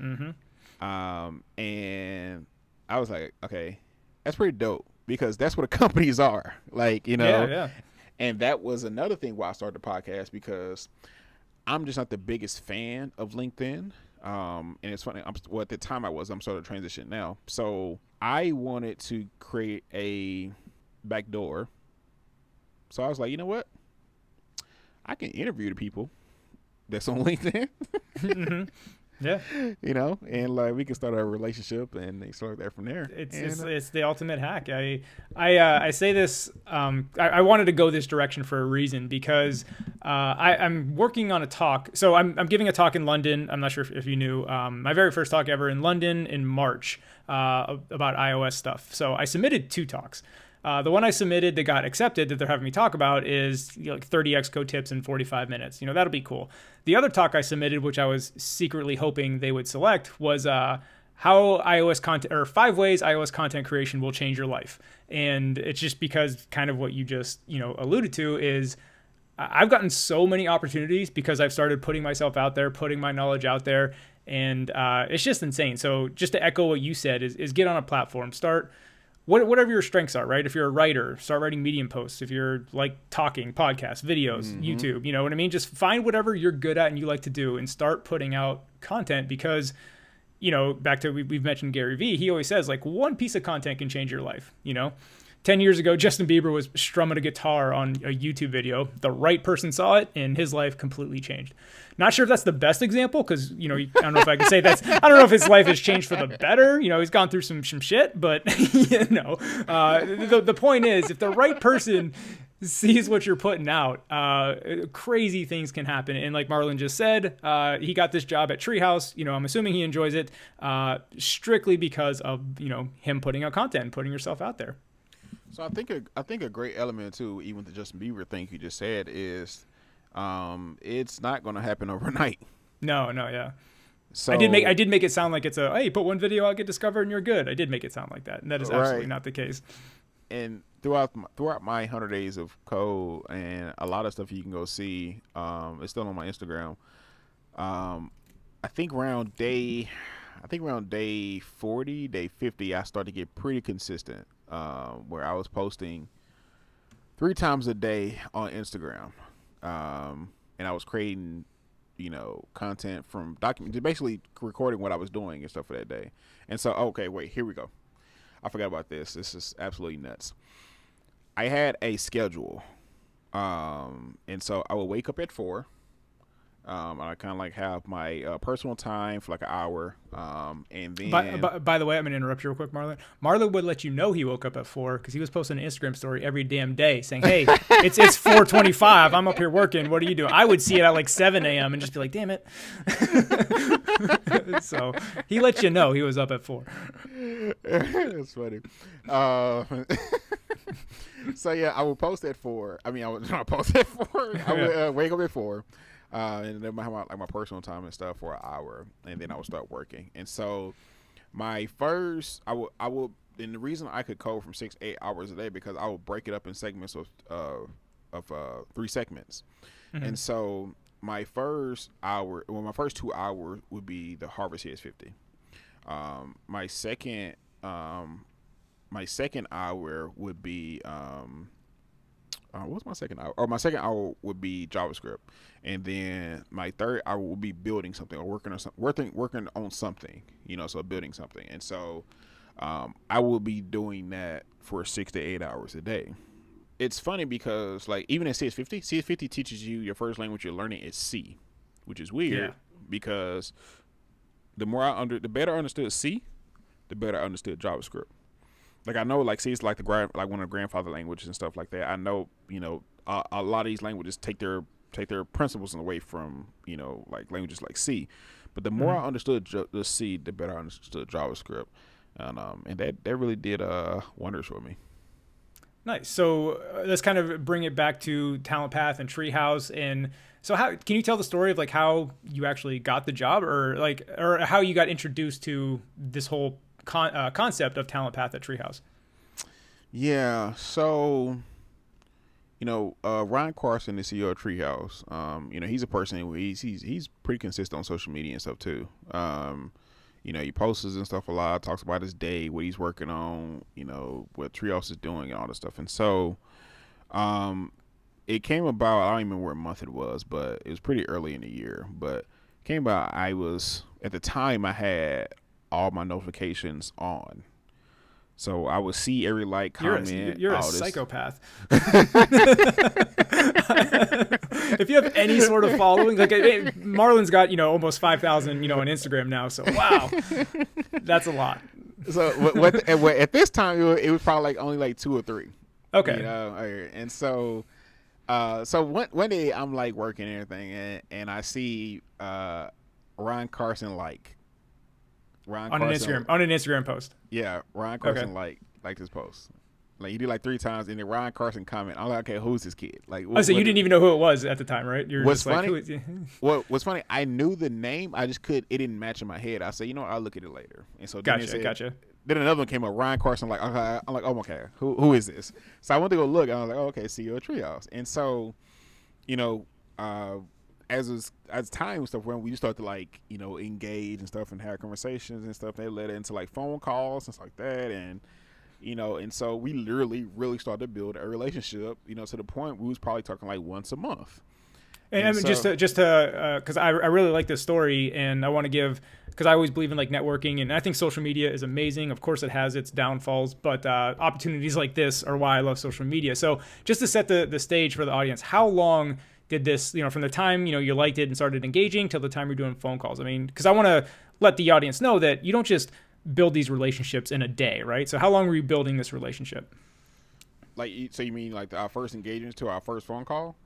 Mm-hmm. um, and I was like, okay, that's pretty dope because that's what companies are, like you know. Yeah, yeah. And that was another thing why I started the podcast because I'm just not the biggest fan of LinkedIn. Um, and it's funny. I'm well at the time I was. I'm sort of transition now. So I wanted to create a back door. So I was like, you know what? I can interview the people that's on LinkedIn. Yeah. you know, and like we can start a relationship and they start there from there. It's, And, it's uh, it's the ultimate hack. I I uh, I say this. Um, I, I wanted to go this direction for a reason because uh, I, I'm working on a talk. So I'm I'm giving a talk in London. I'm not sure if, if you knew. Um, my very first talk ever in London in March uh, about iOS stuff. So I submitted two talks. Uh, the one I submitted that got accepted that they're having me talk about is you know, like 30 Xcode tips in 45 minutes. You know, that'll be cool. The other talk I submitted, which I was secretly hoping they would select, was uh, how iOS content or five ways iOS content creation will change your life. And it's just because kind of what you just, you know, alluded to is I've gotten so many opportunities because I've started putting myself out there, putting my knowledge out there, and uh, it's just insane. So just to echo what you said is, is get on a platform, start what, whatever your strengths are, right? If you're a writer, start writing Medium posts. If you're like talking, podcasts, videos, mm-hmm. YouTube, you know what I mean? Just find whatever you're good at and you like to do and start putting out content because, you know, back to we, we've mentioned Gary Vee, he always says like one piece of content can change your life, you know? 10 years ago, Justin Bieber was strumming a guitar on a YouTube video. The right person saw it and his life completely changed. Not sure if that's the best example because, you know, I don't know if I can say that's, I don't know if his life has changed for the better. You know, he's gone through some, some shit, but, you know, uh, the, the point is if the right person sees what you're putting out, uh, crazy things can happen. And like Marlon just said, uh, he got this job at Treehouse. You know, I'm assuming he enjoys it uh, strictly because of, you know, him putting out content putting yourself out there. So I think a, I think a great element too, even the Justin Bieber thing you just said is, um, it's not going to happen overnight. No, no, yeah. So I did make I did make it sound like it's a hey, put one video out, get discovered, and you're good. I did make it sound like that, and that is absolutely Right. not the case. and throughout my, throughout my hundred days of code and a lot of stuff you can go see. Um, it's still on my Instagram. Um, I think around day, I think around day forty, day fifty, I started to get pretty consistent. Um, where I was posting three times a day on Instagram, um, and I was creating, you know, content from document, basically recording what I was doing and stuff for that day. And so, okay, wait, here we go. I forgot about this. This is absolutely nuts. I had a schedule, um, and so I would wake up at four. Um, and I kind of like have my uh, personal time for like an hour, um, and then By, by, by the way, I'm gonna interrupt you real quick, Marlon. Marlon would let you know he woke up at four because he was posting an Instagram story every damn day saying, "Hey, it's it's 4:25. I'm up here working. What are you doing?" I would see it at like 7 a.m. and just be like, "Damn it." so he let you know he was up at four. That's funny. Uh, so yeah, I would post at four. I mean, I would not post at four. I would uh, wake up at four, uh, and then my, like my personal time and stuff for an hour, and then I would start working. And so, my first, I would, I would, and the reason I could code from six eight hours a day because I would break it up in segments of, uh, of uh, three segments, Mm-hmm. and so my first hour, well, my first two hours would be the Harvard CS fifty. Um, my second, um, my second hour would be um, uh, what's my second hour? Or my second hour would be JavaScript, and then my third hour would be building something or working on something, working working on something. You know, so building something, and so um, I will be doing that for six to eight hours a day. It's funny because like even at CS50, CS50 teaches you your first language you're learning is C, which is weird Yeah. because the more I under the better I understood C, the better I understood JavaScript. Like I know, like C is like the grand, like one of the grandfather languages and stuff like that. I know, you know, a, a lot of these languages take their take their principles away from you know like languages like C. But the more I understood J- the C, the better I understood JavaScript, and um and that that really did uh wonders for me. Nice. So uh, let's kind of bring it back to Talent Path and Treehouse. And so, how can you tell the story of like how you actually got the job, or like, or how you got introduced to this whole con- uh, concept of Talent Path at Treehouse? Yeah. So, you know, uh, Ryan Carson, the CEO of Treehouse, um, you know, he's a person he's he's he's pretty consistent on social media and stuff too. Um, you know, he posts and stuff a lot, talks about his day, what he's working on, you know, what Treehouse is doing and all this stuff. And so, um, it came about. I don't even remember what month it was, but it was pretty early in the year. But came about. I was at the time I had all my notifications on. So I would see every like You're comment. a, you're a this- psychopath. if you have any sort of following, like eh, Marlon's got you know almost five thousand you know on Instagram now, so wow, that's a lot. So what, what, at, what- at this time it was, it was probably like only like two or three. Okay, You know, and so, uh, so one one day I'm like working and everything, and, and I see uh, Ryan Carson like Ryan on an Instagram on an Instagram post. Yeah, Ryan Carson Okay. like like this post. Like he did like three times, and then Ryan Carson comment. I'm like, okay, who's this kid? Like, Oh, so you didn't even know who it was at the time, right? You're What's just like, funny- is What What's funny? I knew the name. I just could. It didn't match in my head. I said, you know, what, I'll look at it later. And so Gotcha, said- gotcha. Then another one came up, Ryan Carson. Like, okay, I'm like, oh, okay, who who is this? So I went to go look. And I was like, oh, okay, CEO of Treehouse. And so, you know, uh, as was, as time and stuff went, we just started to like, you know, engage and stuff and have conversations and stuff. They led into like phone calls and stuff like that, and you know, and so we literally really started to build a relationship. You know, to the point we was probably talking like once a month. And, And mean, just to just to because I, I really like this story and I want to give because I always believe in like networking and I think social media is amazing. Of course, it has its downfalls, but uh, opportunities like this are why I love social media. So just to set the the stage for the audience, how long did this you know from the time you know you liked it and started engaging till the time you're doing phone calls? I mean, because I want to let the audience know that you don't just build these relationships in a day, right? So how long were you building this relationship? Like, so you mean like our first engagement to our first phone call?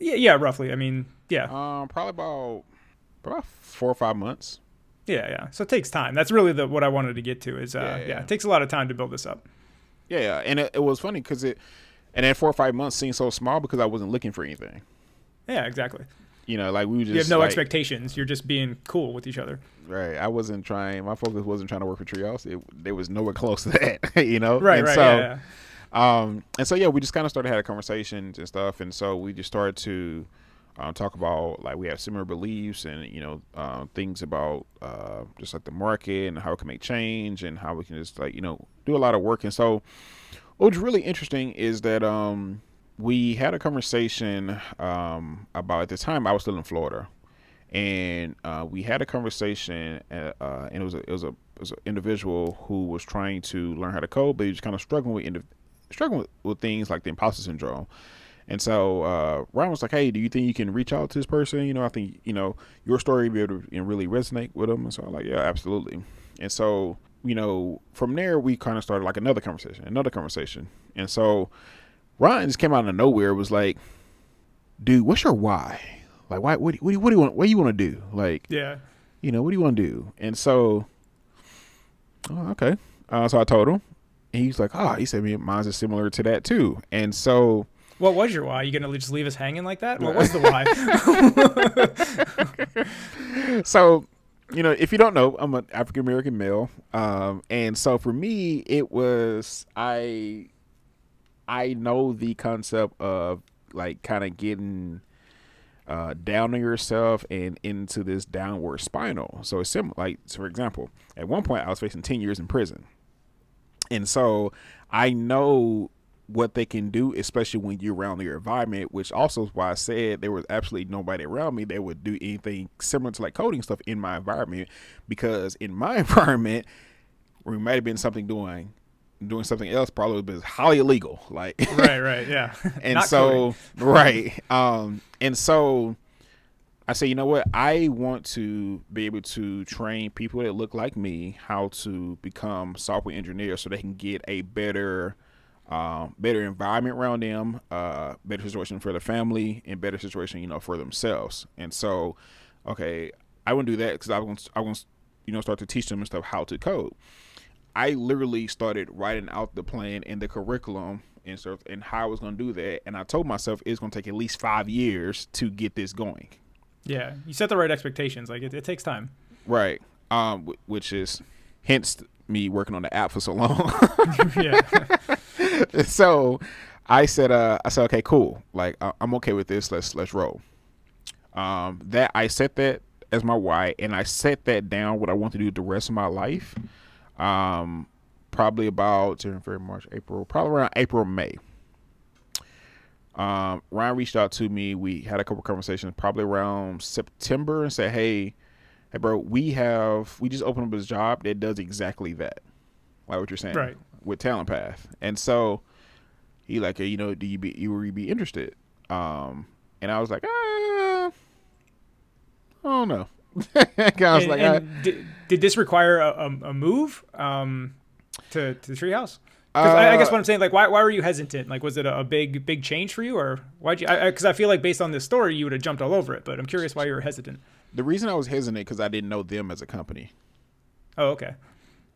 Yeah, yeah, roughly. I mean, yeah. Um, probably about about four or five months. Yeah, yeah. So it takes time. That's really the what I wanted to get to is uh, Yeah, yeah, yeah. it takes a lot of time to build this up. Yeah, yeah. and it, it was funny because it, and then four or five months seemed so small because I wasn't looking for anything. Yeah, exactly. You know, like we just You have no like, expectations. You're just being cool with each other. Right. I wasn't trying. My focus wasn't trying to work for Treehouse. It there was nowhere close to that. you know. Right, and right. So, yeah, yeah. um, and so yeah, we just kind of started having conversations and stuff, and so we just started to um, talk about like we have similar beliefs and you know uh, things about uh, just like the market and how it can make change and how we can just like you know do a lot of work. And so what was really interesting is that um, we had a conversation um, about at the time I was still in Florida, and uh, we had a conversation, uh, uh, and it was a, it was a it was an individual who was trying to learn how to code, but he was kind of struggling with struggling with, with things like the imposter syndrome. And so uh, Ryan was like, "Hey, do you think you can reach out to this person? You know, I think you know your story would be able to really resonate with them." And so I'm like, "Yeah, absolutely." And so you know, from there we kind of started like another conversation, another conversation. And so Ryan just came out of nowhere. Was like, "Dude, what's your why? Like, why? What, do- what, do you- what do you want? What do you want to do? Like, yeah. you know, what do you want to do?" And so, oh, okay. Uh, so I told him, And he's like, oh, he said, "Man, mine's is similar to that too." And so, What was your why? You gonna just leave us hanging like that? What was the why? so you know, if you don't know, I'm an African American male, um, and so for me, it was I. I know the concept of like kind of getting uh, down on yourself and into this downward spiral. So it's similar. Like, so for example, at one point I was facing ten years in prison, and so I know what they can do, especially when you're around your environment, which also is why I said there was absolutely nobody around me that would do anything similar to like coding stuff in my environment. Because in my environment, we might have been something doing doing something else probably was highly illegal. Like right, right, yeah. and so coding. right. Um and so I say, you know what? I want to be able to train people that look like me how to become software engineers so they can get a better um, better environment around them, uh, better situation for their family, and better situation, you know, for themselves. And so, okay, I wouldn't do that because I want I want you know start to teach them and stuff how to code. I literally started writing out the plan and the curriculum and stuff and how I was going to do that. And I told myself it's going to take at least five years to get this going. Yeah, you set the right expectations. Like it, it takes time. Right. Um, which is hence me working on the app for so long. yeah, so I said, uh, I said, okay, cool. Like I- I'm okay with this. Let's let's roll. Um, that I set that as my why, and I set that down what I want to do the rest of my life. Um, probably about January, February, March, April, probably around April, May. Um, Ryan reached out to me. We had a couple conversations, probably around September, and said, "Hey, hey, bro, we have we just opened up this job that does exactly that, like what you're saying, Right. With Talent Path." And so he like, hey, you know, do you be you would be interested? Um, and I was like, uh, I don't know. I was and, like, and did, did this require a, a, a move um, to to the treehouse? Because I, I guess Uh, what I'm saying, like, why, why were you hesitant? Like, was it a, a big big change for you, or why'd you? Because I, 'cause I feel like based on this story, you would have jumped all over it. But I'm curious why you were hesitant. the reason I was hesitant because I didn't know them as a company. Oh, okay.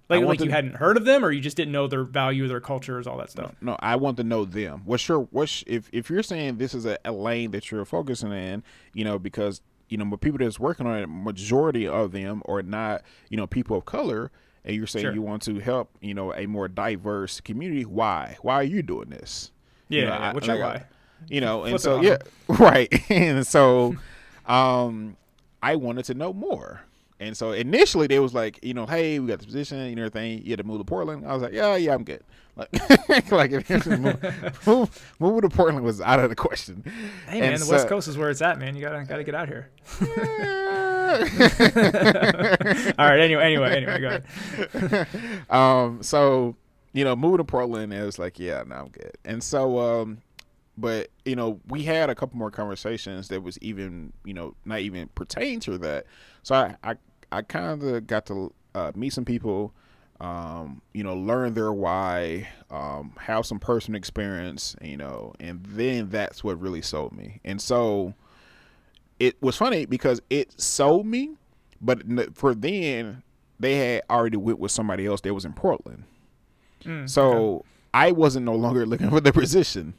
Like, like to- you hadn't heard of them, or you just didn't know their value, their cultures, all that stuff. No, I want to know them. What's your what's if if you're saying this is a, a lane that you're focusing in, you know, because you know, but people that's working on it, majority of them are not, you know, people of color, and you're saying Sure. you want to help, you know, a more diverse community. Why? Why are you doing this? Yeah, You know, yeah, I- what's your like, why? You know, and Flip so yeah, right. and so, um, I wanted to know more. And so initially they was like, you know, hey, we got this position and everything. You had to move to Portland. I was like, yeah, yeah, I'm good. Like, like if move, move, moving to Portland was out of the question. Hey man, And the West Coast is where it's at, man. You gotta gotta get out here. All right. Anyway, anyway, anyway, go ahead. um, so you know, moving to Portland, it was like, yeah, no, I'm good. And so, um, but you know, we had a couple more conversations that was even, you know, not even pertain to that. So I, I, I kind of got to uh, meet some people, um, you know, learn their why, um, have some personal experience, you know, and then that's what really sold me. And so it was funny because it sold me, but for then they had already went with somebody else that was in Portland. Mm, So okay. I wasn't no longer looking for the position,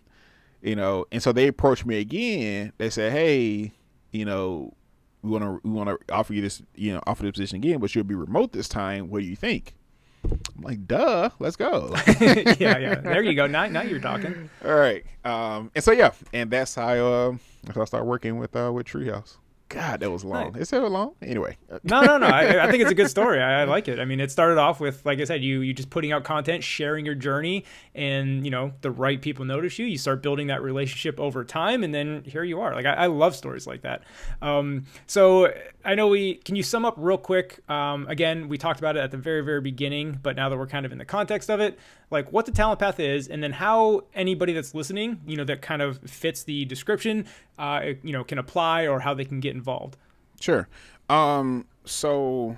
you know. And so they approached me again. They said, "Hey, you know, we want to we want to offer you this, you know, offer the position again, but you'll be remote this time. What do you think?" I'm like, "Duh, let's go." yeah, yeah. There you go. Now, now you're talking. All right. Um, and so yeah, and that's how uh, that's how I started working with uh, with Treehouse. God, that was long. Nice. Is that long? Anyway. No, no, no. I, I think it's a good story. I, I like it. I mean, it started off with, like I said, you you just putting out content, sharing your journey, and you know the right people notice you. You start building that relationship over time, and then here you are. Like I, I love stories like that. Um, so I know we can you sum up real quick. Um, again, we talked about it at the very very beginning, but now that we're kind of in the context of it, like what the talent path is, and then how anybody that's listening, you know, that kind of fits the description, uh, you know, can apply or how they can get involved. Sure. Um, so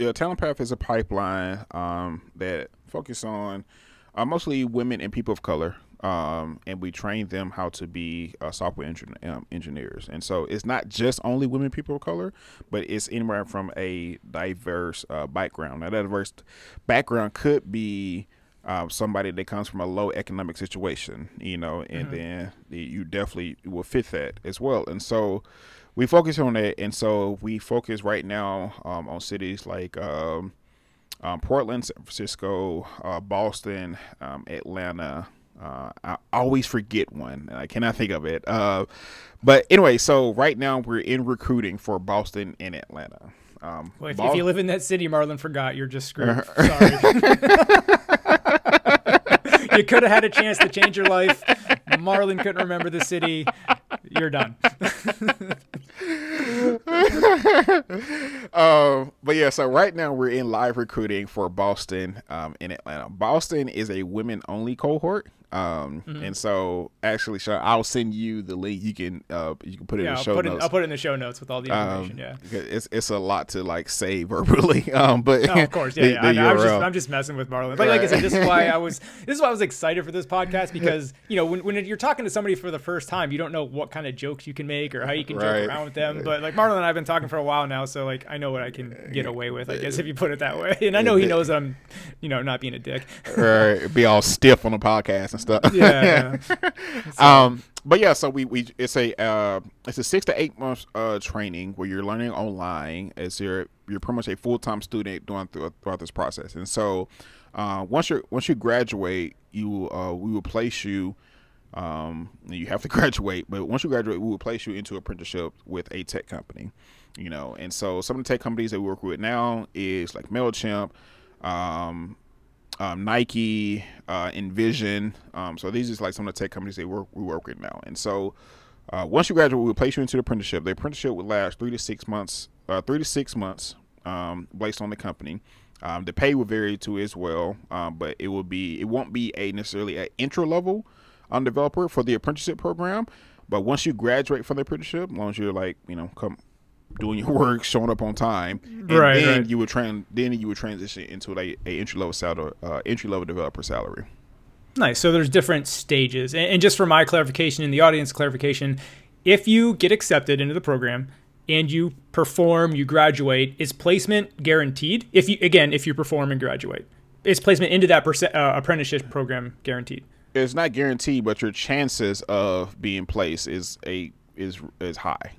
uh, Talent Path is a pipeline um, that focus on uh, mostly women and people of color. Um, and we train them how to be uh, software engin- um, engineers. And so it's not just only women, people of color, but it's anywhere from a diverse uh, background. Now, that diverse background could be um, somebody that comes from a low economic situation, you know, and Mm-hmm. then you definitely will fit that as well. And so we focus on that. And so we focus right now um, on cities like um, um, Portland, San Francisco, uh, Boston, um, Atlanta. Uh, I always forget one, and I cannot think of it. Uh, but anyway, so right now we're in recruiting for Boston and Atlanta. Um, Well, if, Bos- if you live in that city, Marlon forgot, you're just screwed. Sorry. you could have had a chance to change your life. Marlon couldn't remember the city. You're done. um, but yeah, so right now we're in live recruiting for Boston um, in Atlanta. Boston is a women only cohort. Um, Mm-hmm. and so actually, Sean, I'll send you the link. You can uh, you can put it Yeah, in the I'll show put, it, notes. I'll put it in the show notes with all the information. Um, yeah. it's it's a lot to like say verbally. Um, but Oh, of course, yeah, the- yeah. the I, was just. I'm just messing with Marlon. Like, like I said, this is why I was, this is why I was excited for this podcast because you know when, when you're talking to somebody for the first time, you don't know what kind of jokes you can make or how you can Right. joke around with them. But like Marlon and I've been talking for a while now, so like I know what I can get away with. I guess if you put it that way, and I know he knows I'm, you know, not being a dick. right, be all stiff on the podcast and stuff. Yeah. um but yeah so we, we it's a uh it's a six to eight months uh training where you're learning online as you're you're pretty much a full-time student doing through, throughout this process and so uh once you once you graduate you uh we will place you um you have to graduate but once you graduate we will place you into apprenticeship with a tech company you know and so some of the tech companies that we work with now is like mailchimp um um, Nike, uh, InVision. Um, so these are like some of the tech companies they work we work with now. And so uh, once you graduate, we'll place you into the apprenticeship. The apprenticeship would last three to six months. Uh, three to six months, um, based on the company. Um, the pay will vary too as well, um, but it will be it won't be a necessarily an intro level um, developer for the apprenticeship program. But once you graduate from the apprenticeship, as long as you're like you know come doing your work, showing up on time, and Right, then right. you would trans then you would transition into a, a entry level salary, uh, entry level developer salary. Nice. So there's different stages. And, and just for my clarification and the audience clarification, if you get accepted into the program and you perform, you graduate, is placement guaranteed? If you again, if you perform and graduate, is placement into that perce- uh, apprenticeship program guaranteed? It's not guaranteed, but your chances of being placed is a is is high.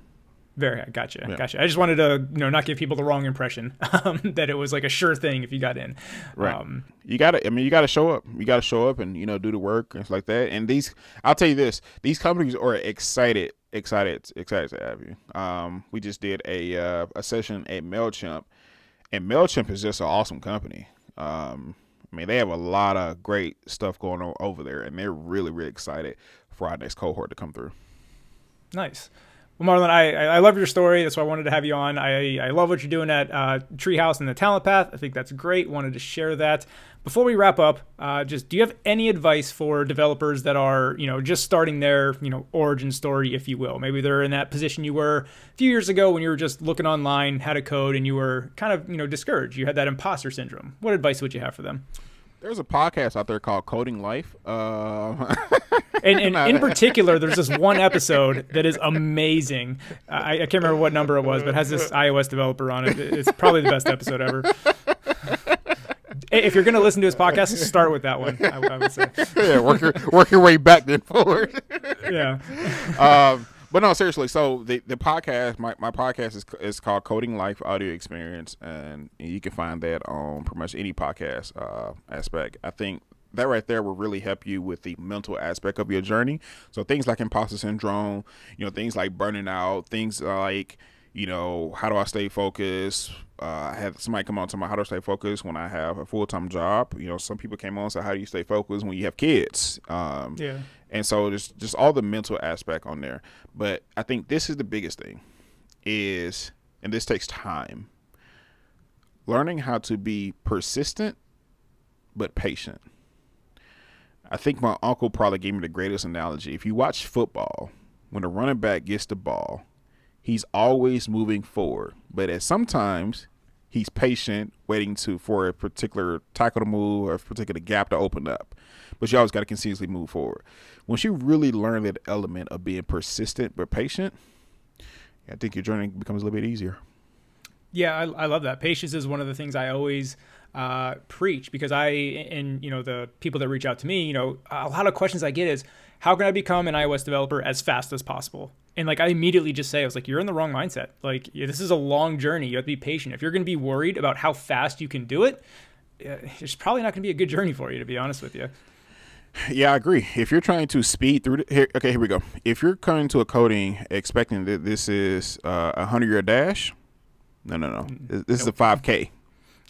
Very high. Gotcha. Gotcha. I just wanted to, you know, not give people the wrong impression um, that it was like a sure thing if you got in. Right. Um, you gotta. I mean, you gotta show up. You gotta show up and you know do the work and stuff like that. And these, I'll tell you this: these companies are excited, excited, excited to have you. Um, we just did a uh, a session at Mailchimp, and Mailchimp is just an awesome company. Um, I mean, they have a lot of great stuff going on over there, and they're really, really excited for our next cohort to come through. Nice. Well, Marlon, I, I love your story. That's why I wanted to have you on. I, I love what you're doing at uh, Treehouse and the Talent Path. I think that's great. Wanted to share that. Before we wrap up, uh, just do you have any advice for developers that are, you know, just starting their, you know, origin story, if you will? Maybe they're in that position you were a few years ago when you were just looking online, had a code, and you were kind of, you know, discouraged. You had that imposter syndrome. What advice would you have for them? There's a podcast out there called Coding Life. Uh, And, and in particular, there's this one episode that is amazing. I, I can't remember what number it was, but it has this iOS developer on it. It's probably the best episode ever. If you're going to listen to his podcast, start with that one. I, I would say, yeah, work your work your way back then forward. yeah. um, but no, seriously. So the the podcast, my, my podcast is is called Coding Life Audio Experience, and you can find that on pretty much any podcast uh, aspect. I think that right there will really help you with the mental aspect of your journey. So things like imposter syndrome, you know, things like burning out, things like you know, how do I stay focused? Uh, I had somebody come on to my how to stay focused when I have a full time job. You know, some people came on and said, how do you stay focused when you have kids? Um, Yeah. and so just just all the mental aspect on there. But I think this is the biggest thing is and this takes time. Learning how to be persistent but patient. I think my uncle probably gave me the greatest analogy. If you watch football, when a running back gets the ball, he's always moving forward. But at sometimes he's patient, waiting to for a particular tackle to move or a particular gap to open up. But you always got to continuously move forward. Once you really learn that element of being persistent but patient, I think your journey becomes a little bit easier. Yeah, I, I love that. Patience is one of the things I always uh, preach because I and you know the people that reach out to me, you know, a lot of questions I get is how can I become an iOS developer as fast as possible? And like I immediately just say, I was like, you're in the wrong mindset. Like this is a long journey. You have to be patient. If you're going to be worried about how fast you can do it, it's probably not going to be a good journey for you, to be honest with you. Yeah, I agree. If you're trying to speed through, the, here, okay, here we go. If you're coming to a coding expecting that this is uh, a hundred yard dash, no, no, no. Mm, This, this is a five k.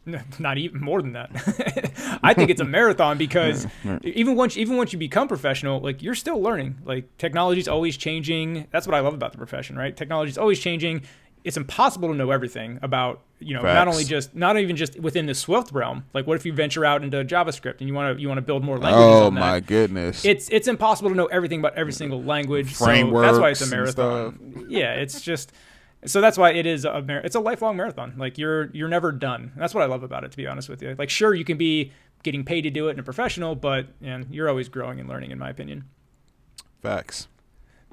Not even more than that. I think it's a marathon because even once even once you become professional, like you're still learning. Like technology's always changing. That's what I love about the profession, right? Technology's always changing. It's impossible to know everything about you know not only just not even just within the Swift realm. Like what if you venture out into JavaScript and you want to you want to build more languages? Oh on that? my goodness! it's it's impossible to know everything about every single language. so Frameworks that's why it's a marathon. Yeah, it's just so that's why it is a mar- it's a lifelong marathon. Like you're you're never done. That's what I love about it. To be honest with you, like sure you can be getting paid to do it in a professional, but and you're always growing and learning, in my opinion. Facts.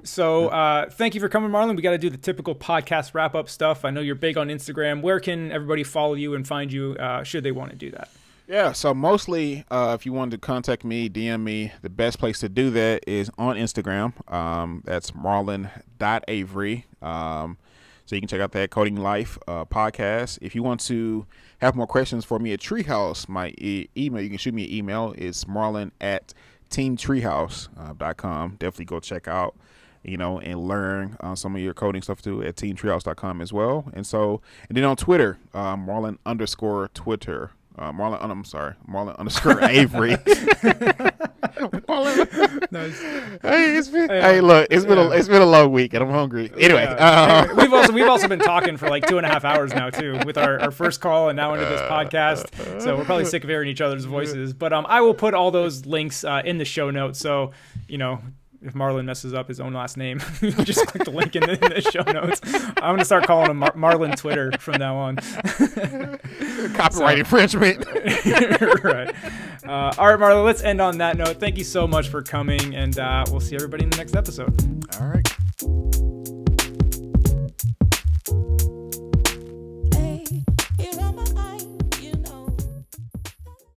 So uh, thank you for coming, Marlon. We got to do the typical podcast wrap up stuff. I know you're big on Instagram. Where can everybody follow you and find you uh, should they want to do that? Yeah, so mostly, uh, if you wanted to contact me, DM me, the best place to do that is on Instagram. Um, that's marlon.avery. Um, so you can check out that Coding Life uh, podcast. If you want to have more questions for me at Treehouse, my e- email, you can shoot me an email. It's marlon at teamtreehouse.com. Definitely go check out you know, and learn uh, some of your coding stuff too at teamtreehouse.com as well. And so, and then on Twitter, uh, Marlon underscore Twitter. Uh, Marlon, I'm sorry, Marlon underscore Avery. Marlon, Nice. hey, it's been, Yeah. hey, look, it's been a, it's been a long week and I'm hungry. Anyway, Yeah. uh, we've also we've also been talking for like two and a half hours now too, with our, our first call and now into this podcast. So we're probably sick of hearing each other's voices. But um, I will put all those links uh, in the show notes. So you know if Marlon messes up his own last name, just click the link in the, in the, show notes. I'm gonna start calling him Mar- Marlon Twitter from now on. Copyright infringement. right. Uh, all right, Marlon. Let's end on that note. Thank you so much for coming, and uh, we'll see everybody in the next episode. All right.